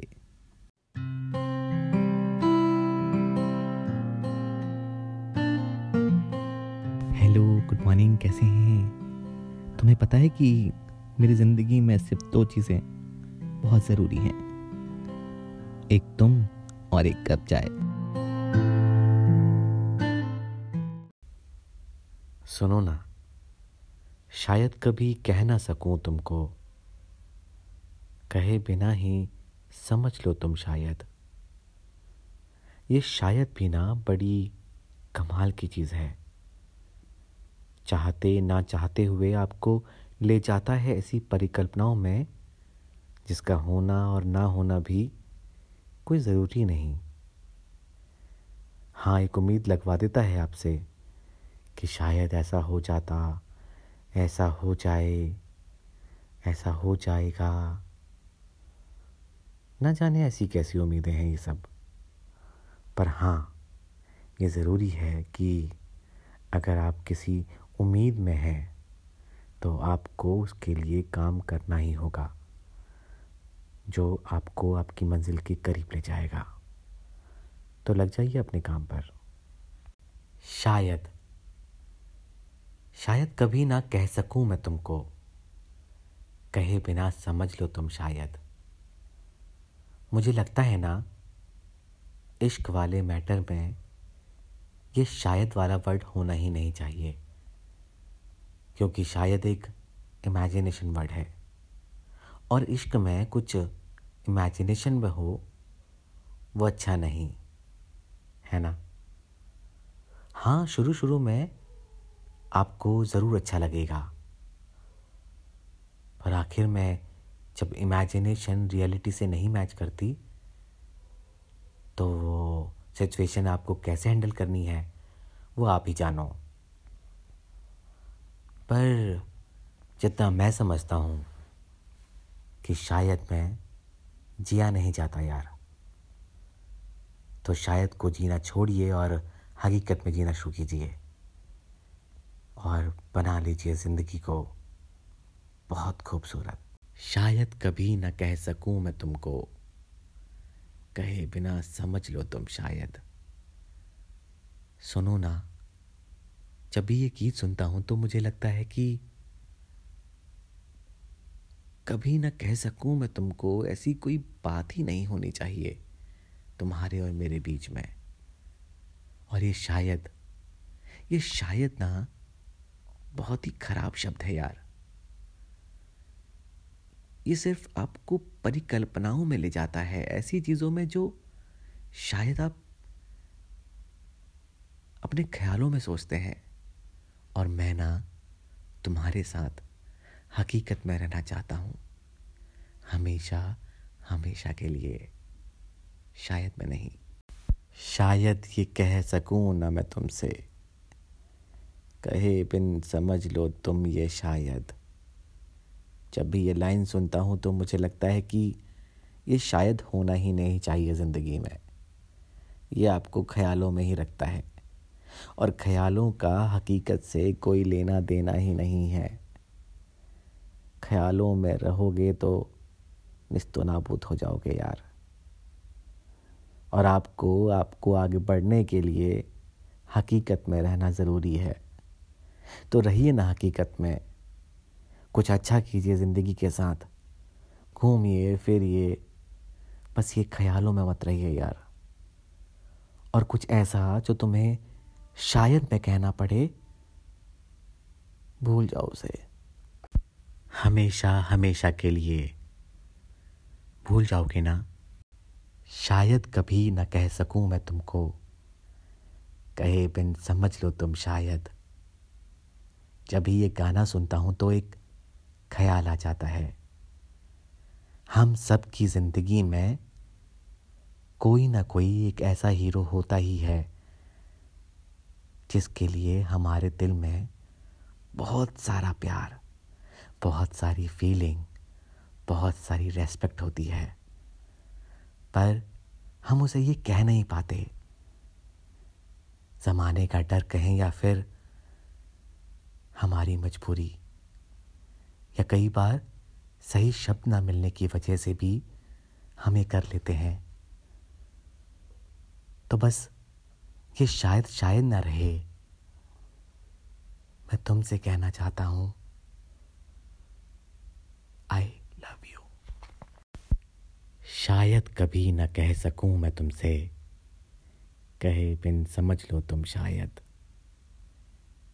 hello good morning कैसे हैं? तुम्हें पता है कि मेरी ज़िंदगी में सिर्फ़ दो चीज़ें बहुत ज़रूरी हैं। एक तुम और एक कप चाय। सुनो ना, शायद कभी कह ना सकूँ तुमको, कहे बिना ही समझ लो तुम शायद। ये शायद भी ना बड़ी कमाल की चीज़ है। चाहते ना चाहते हुए आपको ले जाता है ऐसी परिकल्पनाओं में, जिसका होना और ना होना भी कोई ज़रूरी नहीं। हाँ एक उम्मीद लगवा देता है आपसे कि शायद ऐसा हो जाता, ऐसा हो जाए, ऐसा हो जाएगा। न जाने ऐसी कैसी उम्मीदें हैं ये सब। पर हाँ ये ज़रूरी है कि अगर आप किसी उम्मीद में हैं तो आपको उसके लिए काम करना ही होगा। जो आपको आपकी मंजिल के करीब ले जाएगा। तो लग जाइए अपने काम पर। शायद शायद कभी ना कह सकूँ मैं तुमको। कहे बिना समझ लो तुम शायद। मुझे लगता है ना, इश्क वाले मैटर में ये शायद वाला वर्ड होना ही नहीं चाहिए, क्योंकि शायद एक इमेजिनेशन वर्ड है। और इश्क में कुछ इमेजिनेशन में हो, वो अच्छा नहीं, है ना? हाँ शुरू शुरू में आपको ज़रूर अच्छा लगेगा। पर आखिर में जब इमेजिनेशन रियलिटी से नहीं मैच करती तो वो सिचुएशन आपको कैसे हैंडल करनी है, वो आप ही जानो। पर जितना मैं समझता हूँ कि शायद मैं जिया नहीं जाता यार। तो शायद को जीना छोड़िए और हकीकत में जीना शुरू कीजिए। और बना लीजिए ज़िंदगी को बहुत खूबसूरत। शायद कभी न कह सकूँ मैं तुमको, कहे बिना समझ लो तुम शायद। सुनो ना, जब भी ये गीत सुनता हूँ तो मुझे लगता है कि कभी ना कह सकूँ मैं तुमको, ऐसी कोई बात ही नहीं होनी चाहिए तुम्हारे और मेरे बीच में। और ये शायद ये शायद ना बहुत ही खराब शब्द है यार। ये सिर्फ़ आपको परिकल्पनाओं में ले जाता है, ऐसी चीज़ों में जो शायद आप अपने ख्यालों में सोचते हैं। और मैं ना तुम्हारे साथ हकीकत में रहना चाहता हूँ। हमेशा हमेशा के लिए। शायद मैं नहीं। शायद ये कह सकूँ ना मैं तुमसे। कहे बिन समझ लो तुम ये शायद। जब भी ये लाइन सुनता हूँ तो मुझे लगता है कि ये शायद होना ही नहीं चाहिए ज़िंदगी में। ये आपको ख्यालों में ही रखता है। और ख्यालों का हकीकत से कोई लेना देना ही नहीं है। ख्यालों में रहोगे तो निस्तो नाबूद हो जाओगे यार। और आपको आपको आगे बढ़ने के लिए हकीकत में रहना ज़रूरी है। तो रहिए ना हकीकत में। कुछ अच्छा कीजिए ज़िंदगी के साथ। घूमिए, फिरिए। बस ये ख्यालों में मत रहिए यार। और कुछ ऐसा जो तुम्हें शायद मैं कहना पड़े, भूल जाओ उसे। हमेशा हमेशा के लिए। भूल जाओगे ना? शायद कभी न कह सकूँ मैं तुमको। कहे बिन समझ लो तुम शायद। जब भी ये गाना सुनता हूँ तो एक ख्याल आ जाता है। हम सब की ज़िंदगी में कोई ना कोई एक ऐसा हीरो होता ही है, जिसके लिए हमारे दिल में बहुत सारा प्यार बहुत सारी फीलिंग बहुत सारी रेस्पेक्ट होती है। पर हम उसे ये कह नहीं पाते। ज़माने का डर कहें या फिर हमारी मजबूरी। या कई बार सही शब्द ना मिलने की वजह से भी हमें कर लेते हैं। तो बस ये शायद शायद ना रहे। मैं तुमसे कहना चाहता हूँ आई लव यू शायद कभी न कह सकूँ मैं तुमसे। कहे बिन समझ लो तुम शायद।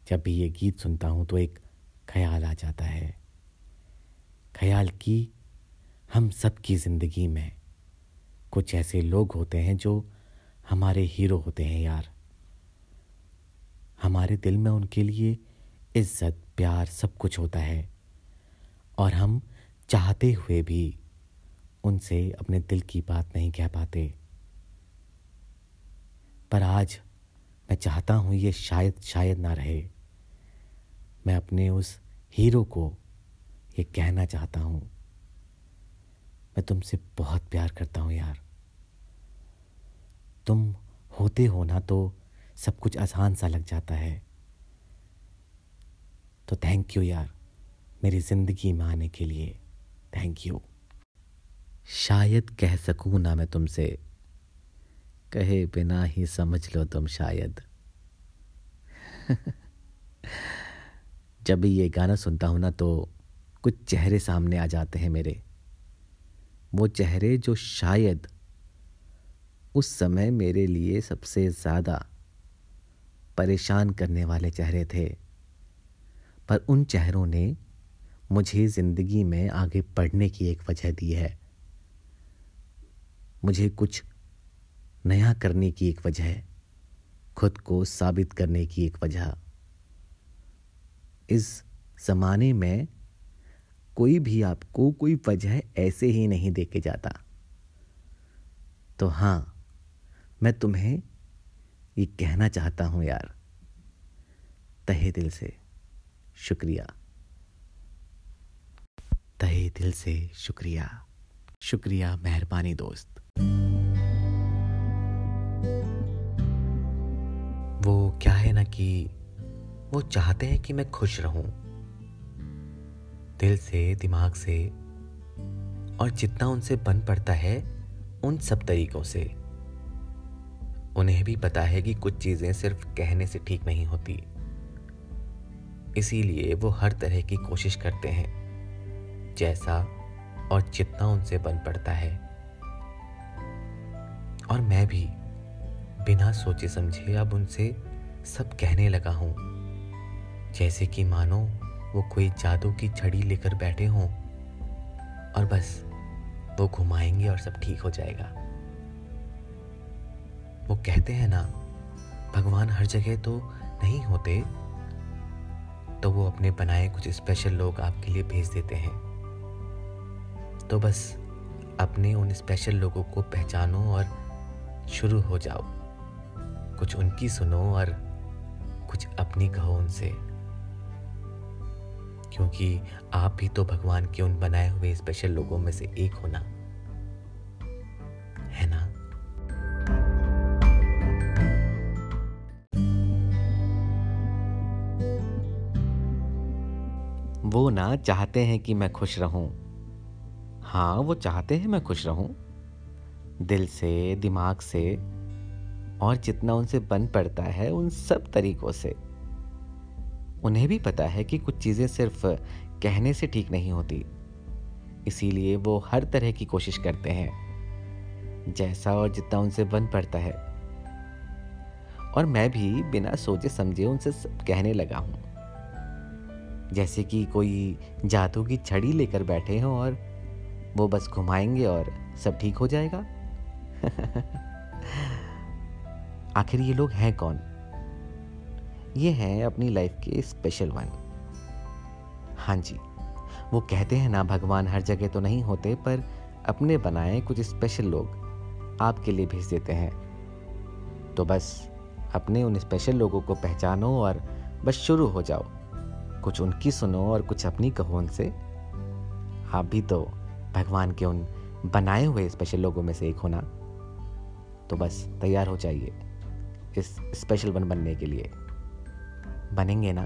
जब भी ये गीत सुनता हूँ तो एक ख्याल आ जाता है। ख्याल की हम सब की ज़िंदगी में कुछ ऐसे लोग होते हैं जो हमारे हीरो होते हैं यार। हमारे दिल में उनके लिए इज़्ज़त, प्यार सब कुछ होता है। और हम चाहते हुए भी उनसे अपने दिल की बात नहीं कह पाते। पर आज मैं चाहता हूँ ये शायद शायद ना रहे। मैं अपने उस हीरो को ये कहना चाहता हूँ। मैं तुमसे बहुत प्यार करता हूँ यार। तुम होते हो ना तो सब कुछ आसान सा लग जाता है। तो थैंक यू यार, मेरी ज़िंदगी में आने के लिए। थैंक यू शायद कह सकूँ ना मैं तुमसे। कहे बिना ही समझ लो तुम शायद। <laughs> जब भी ये गाना सुनता हूँ ना तो कुछ चेहरे सामने आ जाते हैं मेरे। वो चेहरे जो शायद उस समय मेरे लिए सबसे ज़्यादा परेशान करने वाले चेहरे थे। पर उन चेहरों ने मुझे ज़िंदगी में आगे बढ़ने की एक वजह दी है। मुझे कुछ नया करने की एक वजह खुद को साबित करने की एक वजह। इस ज़माने में कोई भी आपको कोई वजह ऐसे ही नहीं दे के जाता। तो हाँ मैं तुम्हें ये कहना चाहता हूँ यार। तहे दिल से। शुक्रिया। तहे दिल से शुक्रिया। शुक्रिया, मेहरबानी दोस्त। वो क्या है ना कि वो चाहते हैं कि मैं खुश रहूँ। दिल से, दिमाग से, और जितना उनसे बन पड़ता है, उन सब तरीकों से। उन्हें भी पता है कि कुछ चीज़ें सिर्फ़ कहने से ठीक नहीं होती। इसीलिए वो हर तरह की कोशिश करते हैं। जैसा और जितना उनसे बन पड़ता है। और मैं भी बिना सोचे समझे अब उनसे सब कहने लगा हूँ। जैसे कि मानो वो कोई जादू की छड़ी लेकर बैठे हों और बस वो घुमाएँगे और सब ठीक हो जाएगा। वो कहते हैं ना, भगवान हर जगह तो नहीं होते तो वो अपने बनाए कुछ स्पेशल लोग आपके लिए भेज देते हैं। तो बस अपने उन स्पेशल लोगों को पहचानो और शुरू हो जाओ। कुछ उनकी सुनो और कुछ अपनी कहो उनसे। क्योंकि आप भी तो भगवान के उन बनाए हुए स्पेशल लोगों में से एक होना है ना? वो ना चाहते हैं कि मैं खुश रहूँ। हाँ वो चाहते हैं मैं खुश रहूँ। दिल से, दिमाग से, और जितना उनसे बन पड़ता है, उन सब तरीकों से। उन्हें भी पता है कि कुछ चीज़ें सिर्फ़ कहने से ठीक नहीं होती। इसीलिए वो हर तरह की कोशिश करते हैं, जैसा और जितना उनसे बन पड़ता है। और मैं भी बिना सोचे समझे उनसे सब कहने लगा हूँ। जैसे कि कोई जादू की छड़ी लेकर बैठे हों और वो बस घुमाएँगे और सब ठीक हो जाएगा। <laughs> आखिर ये लोग हैं कौन? ये हैं अपनी लाइफ के स्पेशल वन हाँ जी, वो कहते हैं ना, भगवान हर जगह तो नहीं होते, पर अपने बनाए कुछ स्पेशल लोग आपके लिए भेज देते हैं। तो बस अपने उन स्पेशल लोगों को पहचानो और बस शुरू हो जाओ। कुछ उनकी सुनो और कुछ अपनी कहो उनसे। आप भी तो भगवान के उन बनाए हुए स्पेशल लोगों में से एक होना। तो बस, तैयार हो जाइए इस स्पेशल वन बनने के लिए। बनेंगे ना?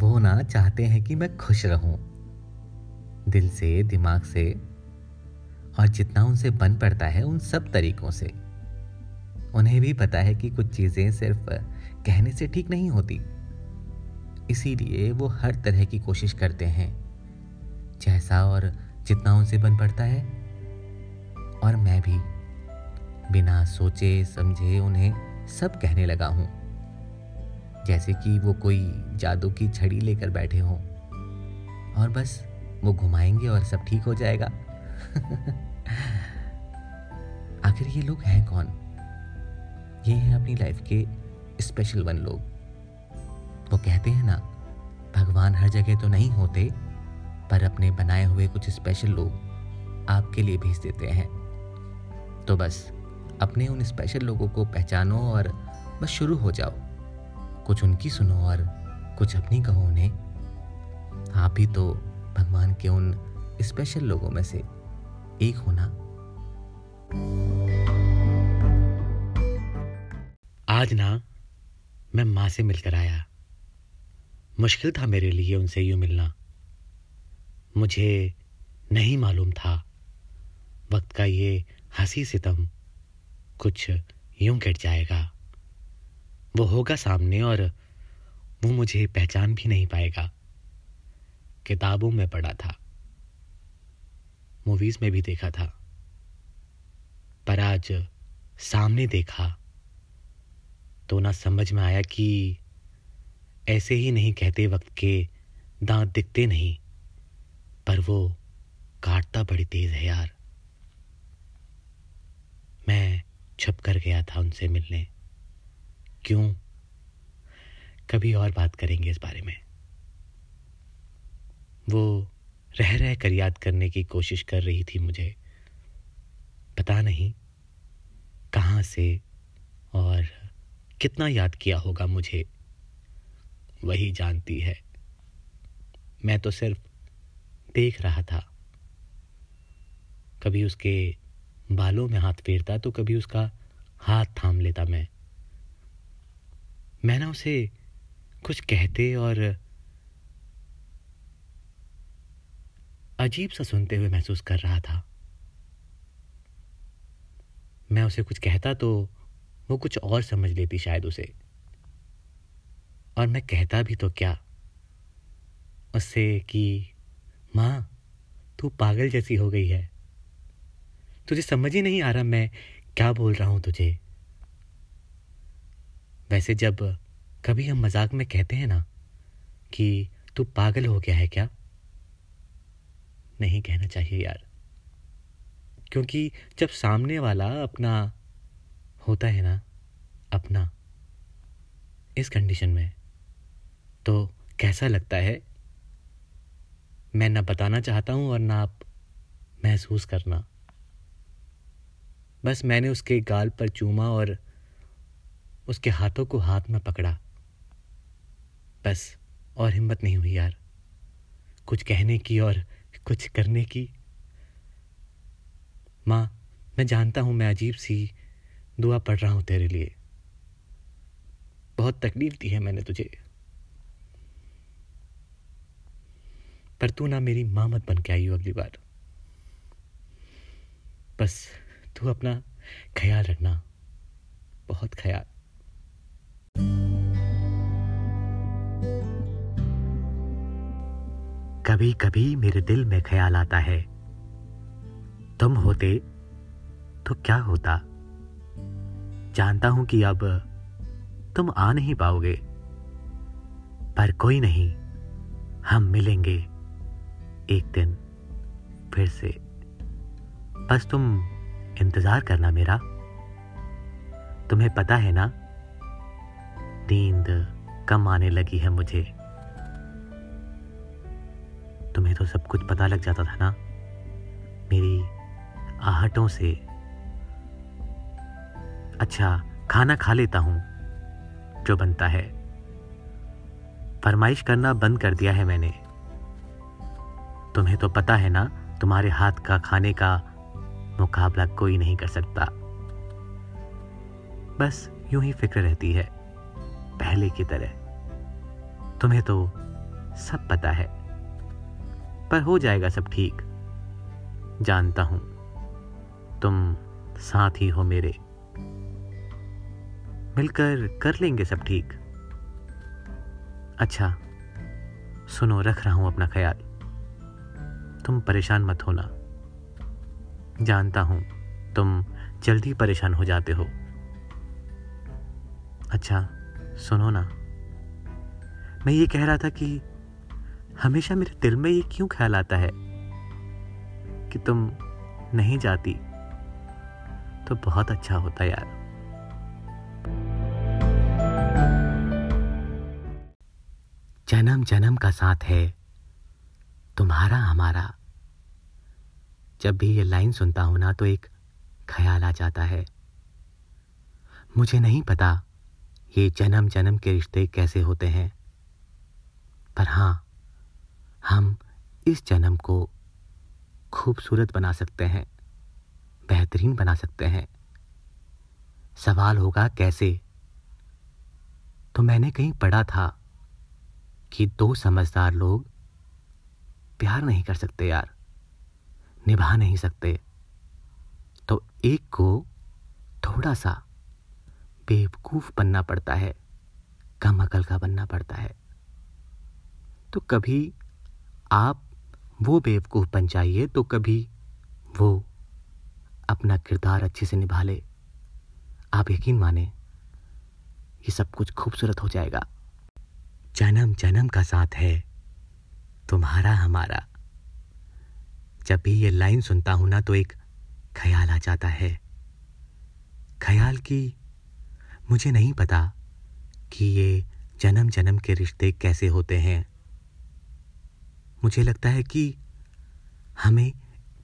वो ना चाहते हैं कि मैं खुश रहूँ, दिल से, दिमाग से, और जितना उनसे बन पड़ता है उन सब तरीकों से। उन्हें भी पता है कि कुछ चीज़ें सिर्फ़ कहने से ठीक नहीं होती। इसीलिए वो हर तरह की कोशिश करते हैं। जैसा और जितना उनसे बन पड़ता है। और मैं भी बिना सोचे, समझे उन्हें सब कहने लगा हूँ। जैसे कि वो कोई जादू की छड़ी लेकर बैठे हों। और बस वो घुमाएँगे और सब ठीक हो जाएगा। <laughs> आखिर ये लोग हैं कौन? ये हैं अपनी लाइफ के स्पेशल वन लोग। वो कहते हैं ना, भगवान हर जगह तो नहीं होते, पर अपने बनाए हुए कुछ स्पेशल लोग आपके लिए भेज देते हैं। तो बस, अपने उन स्पेशल लोगों को पहचानो और बस शुरू हो जाओ। कुछ उनकी सुनो और कुछ अपनी कहो उन्हें। आप ही तो भगवान के उन स्पेशल लोगों में से एक होना आज ना मैं माँ से मिलकर आया। मुश्किल था मेरे लिए उनसे यूँ मिलना। मुझे नहीं मालूम था वक्त का ये हँसी सितम कुछ यूँ कट जाएगा। वो होगा सामने और वो मुझे पहचान भी नहीं पाएगा। किताबों में पढ़ा था। मूवीज़ में भी देखा था। पर आज सामने देखा। तो ना समझ में आया कि ऐसे ही नहीं कहते वक्त के दांत दिखते नहीं, पर वो काटता बड़ी तेज है यार। मैं छुप कर गया था उनसे मिलने। क्यों? कभी और बात करेंगे इस बारे में। वो रह रह कर याद करने की कोशिश कर रही थी मुझे। पता नहीं कहाँ से और कितना याद किया होगा मुझे। वही जानती है। मैं तो सिर्फ़ देख रहा था। कभी उसके बालों में हाथ फेरता तो कभी उसका हाथ थाम लेता मैं। मैं ना उसे कुछ कहते और अजीब सा सुनते हुए महसूस कर रहा था। मैं उसे कुछ कहता तो वो कुछ और समझ लेती शायद उसे। और मैं कहता भी तो क्या? उससे कि, माँ, तू पागल जैसी हो गई है। तुझे समझ ही नहीं आ रहा मैं क्या बोल रहा हूँ तुझे? वैसे जब कभी हम मज़ाक में कहते हैं ना कि, तू पागल हो गया है क्या? नहीं कहना चाहिए यार। क्योंकि जब सामने वाला अपना होता है ना, अपना, इस कंडीशन में। तो कैसा लगता है? मैं ना बताना चाहता हूँ और ना आप महसूस करना। बस मैंने उसके गाल पर चूमा और उसके हाथों को हाथ में पकड़ा। बस, और हिम्मत नहीं हुई यार। कुछ कहने की और कुछ करने की। माँ, मैं जानता हूँ मैं अजीब सी दुआ पढ़ रहा हूँ तेरे लिए। बहुत तकलीफ़ दी है मैंने तुझे। पर तू ना मेरी माँ मत बन के आई हो अगली बार। बस तू अपना ख्याल रखना। बहुत ख्याल। कभी कभी मेरे दिल में ख्याल आता है, तुम होते तो क्या होता? जानता हूँ कि अब तुम आ नहीं पाओगे। पर कोई नहीं, हम मिलेंगे एक दिन फिर से। बस तुम इंतज़ार करना मेरा। तुम्हें पता है ना, नींद कम आने लगी है मुझे। तुम्हें तो सब कुछ पता लग जाता था ना, मेरी आहटों से। अच्छा खाना खा लेता हूँ, जो बनता है। फरमाइश करना बंद कर दिया है मैंने। तुम्हें तो पता है ना, तुम्हारे हाथ का खाने का मुकाबला कोई नहीं कर सकता। बस यूँ ही फ़िक्र रहती है, पहले की तरह। तुम्हें तो सब पता है, पर हो जाएगा सब ठीक। जानता हूँ, तुम साथ ही हो मेरे। मिलकर कर लेंगे सब ठीक। अच्छा सुनो, रख रहा हूँ अपना ख्याल। तुम परेशान मत होना। जानता हूँ, तुम जल्दी परेशान हो जाते हो। अच्छा सुनो ना। मैं ये कह रहा था कि हमेशा मेरे दिल में ये क्यों ख्याल आता है? कि तुम नहीं जाती तो बहुत अच्छा होता यार। जन्म जन्म का साथ है। तुम्हारा, हमारा। जब भी ये लाइन सुनता हूँ ना तो एक ख्याल आ जाता है। मुझे नहीं पता ये जन्म जन्म के रिश्ते कैसे होते हैं। पर हाँ, हम इस जन्म को खूबसूरत बना सकते हैं, बेहतरीन बना सकते हैं। सवाल होगा कैसे? तो मैंने कहीं पढ़ा था। कि दो समझदार लोग प्यार नहीं कर सकते यार, निभा नहीं सकते। तो एक को थोड़ा सा बेवकूफ़ बनना पड़ता है, कम अकल का बनना पड़ता है। तो कभी आप वो बेवकूफ़ बन जाइए तो कभी वो अपना किरदार अच्छे से निभा ले। आप यकीन माने, ये सब कुछ खूबसूरत हो जाएगा। जन्म जन्म का साथ है। तुम्हारा हमारा। जब भी ये लाइन सुनता हूँ ना तो एक ख्याल आ जाता है। ख्याल की मुझे नहीं पता कि ये जन्म जन्म के रिश्ते कैसे होते हैं। मुझे लगता है कि हमें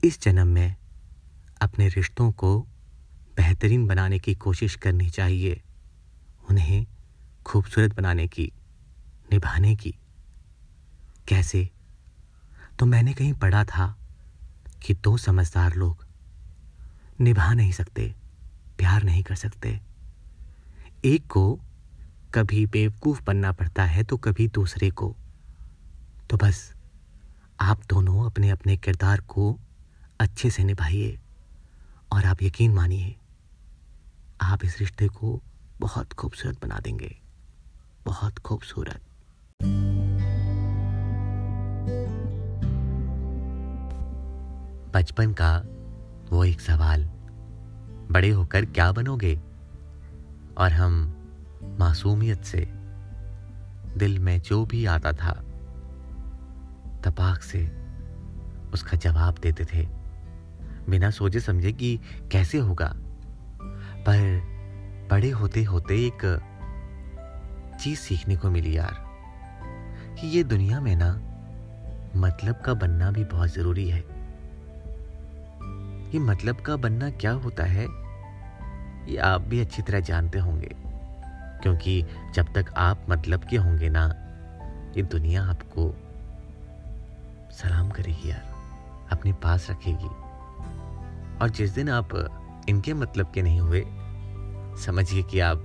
इस जन्म में अपने रिश्तों को बेहतरीन बनाने की कोशिश करनी चाहिए। उन्हें खूबसूरत बनाने की। निभाने की। कैसे? तो मैंने कहीं पढ़ा था कि दो समझदार लोग निभा नहीं सकते, प्यार नहीं कर सकते। एक को कभी बेवकूफ़ बनना पड़ता है तो कभी दूसरे को। तो बस, आप दोनों अपने अपने किरदार को अच्छे से निभाइए और आप यकीन मानिए, आप इस रिश्ते को बहुत खूबसूरत बना देंगे, बहुत खूबसूरत। बचपन का वो एक सवाल। बड़े होकर क्या बनोगे? और हम मासूमियत से दिल में जो भी आता था, तपाक से उसका जवाब देते थे। बिना सोचे समझे कि कैसे होगा। पर बड़े होते होते एक चीज़ सीखने को मिली यार। कि ये दुनिया में ना मतलब का बनना भी बहुत ज़रूरी है। ये मतलब का बनना क्या होता है, ये आप भी अच्छी तरह जानते होंगे। क्योंकि जब तक आप मतलब के होंगे ना, ये दुनिया आपको सलाम करेगी यार, अपने पास रखेगी। और जिस दिन आप इनके मतलब के नहीं हुए, समझिए कि आप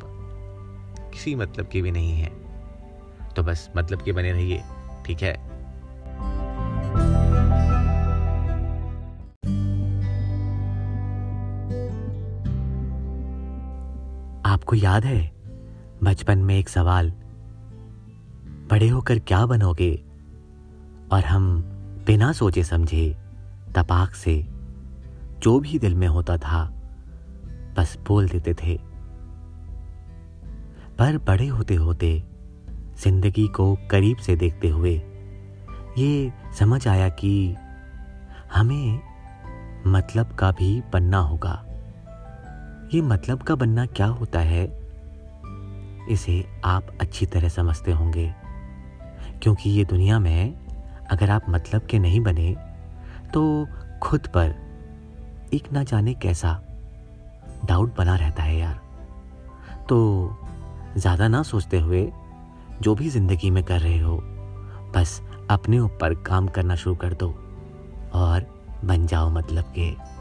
किसी मतलब के भी नहीं हैं। तो बस मतलब के बने रहिए, ठीक है? आपको याद है, बचपन में एक सवाल, बड़े होकर क्या बनोगे? और हम बिना सोचे समझे, तपाक से, जो भी दिल में होता था, बस बोल देते थे। पर बड़े होते होते ज़िंदगी को करीब से देखते हुए, ये समझ आया कि हमें मतलब का भी बनना होगा। ये मतलब का बनना क्या होता है, इसे आप अच्छी तरह समझते होंगे। क्योंकि ये दुनिया में अगर आप मतलब के नहीं बने तो खुद पर एक ना जाने कैसा डाउट बना रहता है यार। तो ज़्यादा ना सोचते हुए जो भी ज़िंदगी में कर रहे हो, बस अपने ऊपर काम करना शुरू कर दो और बन जाओ मतलब के।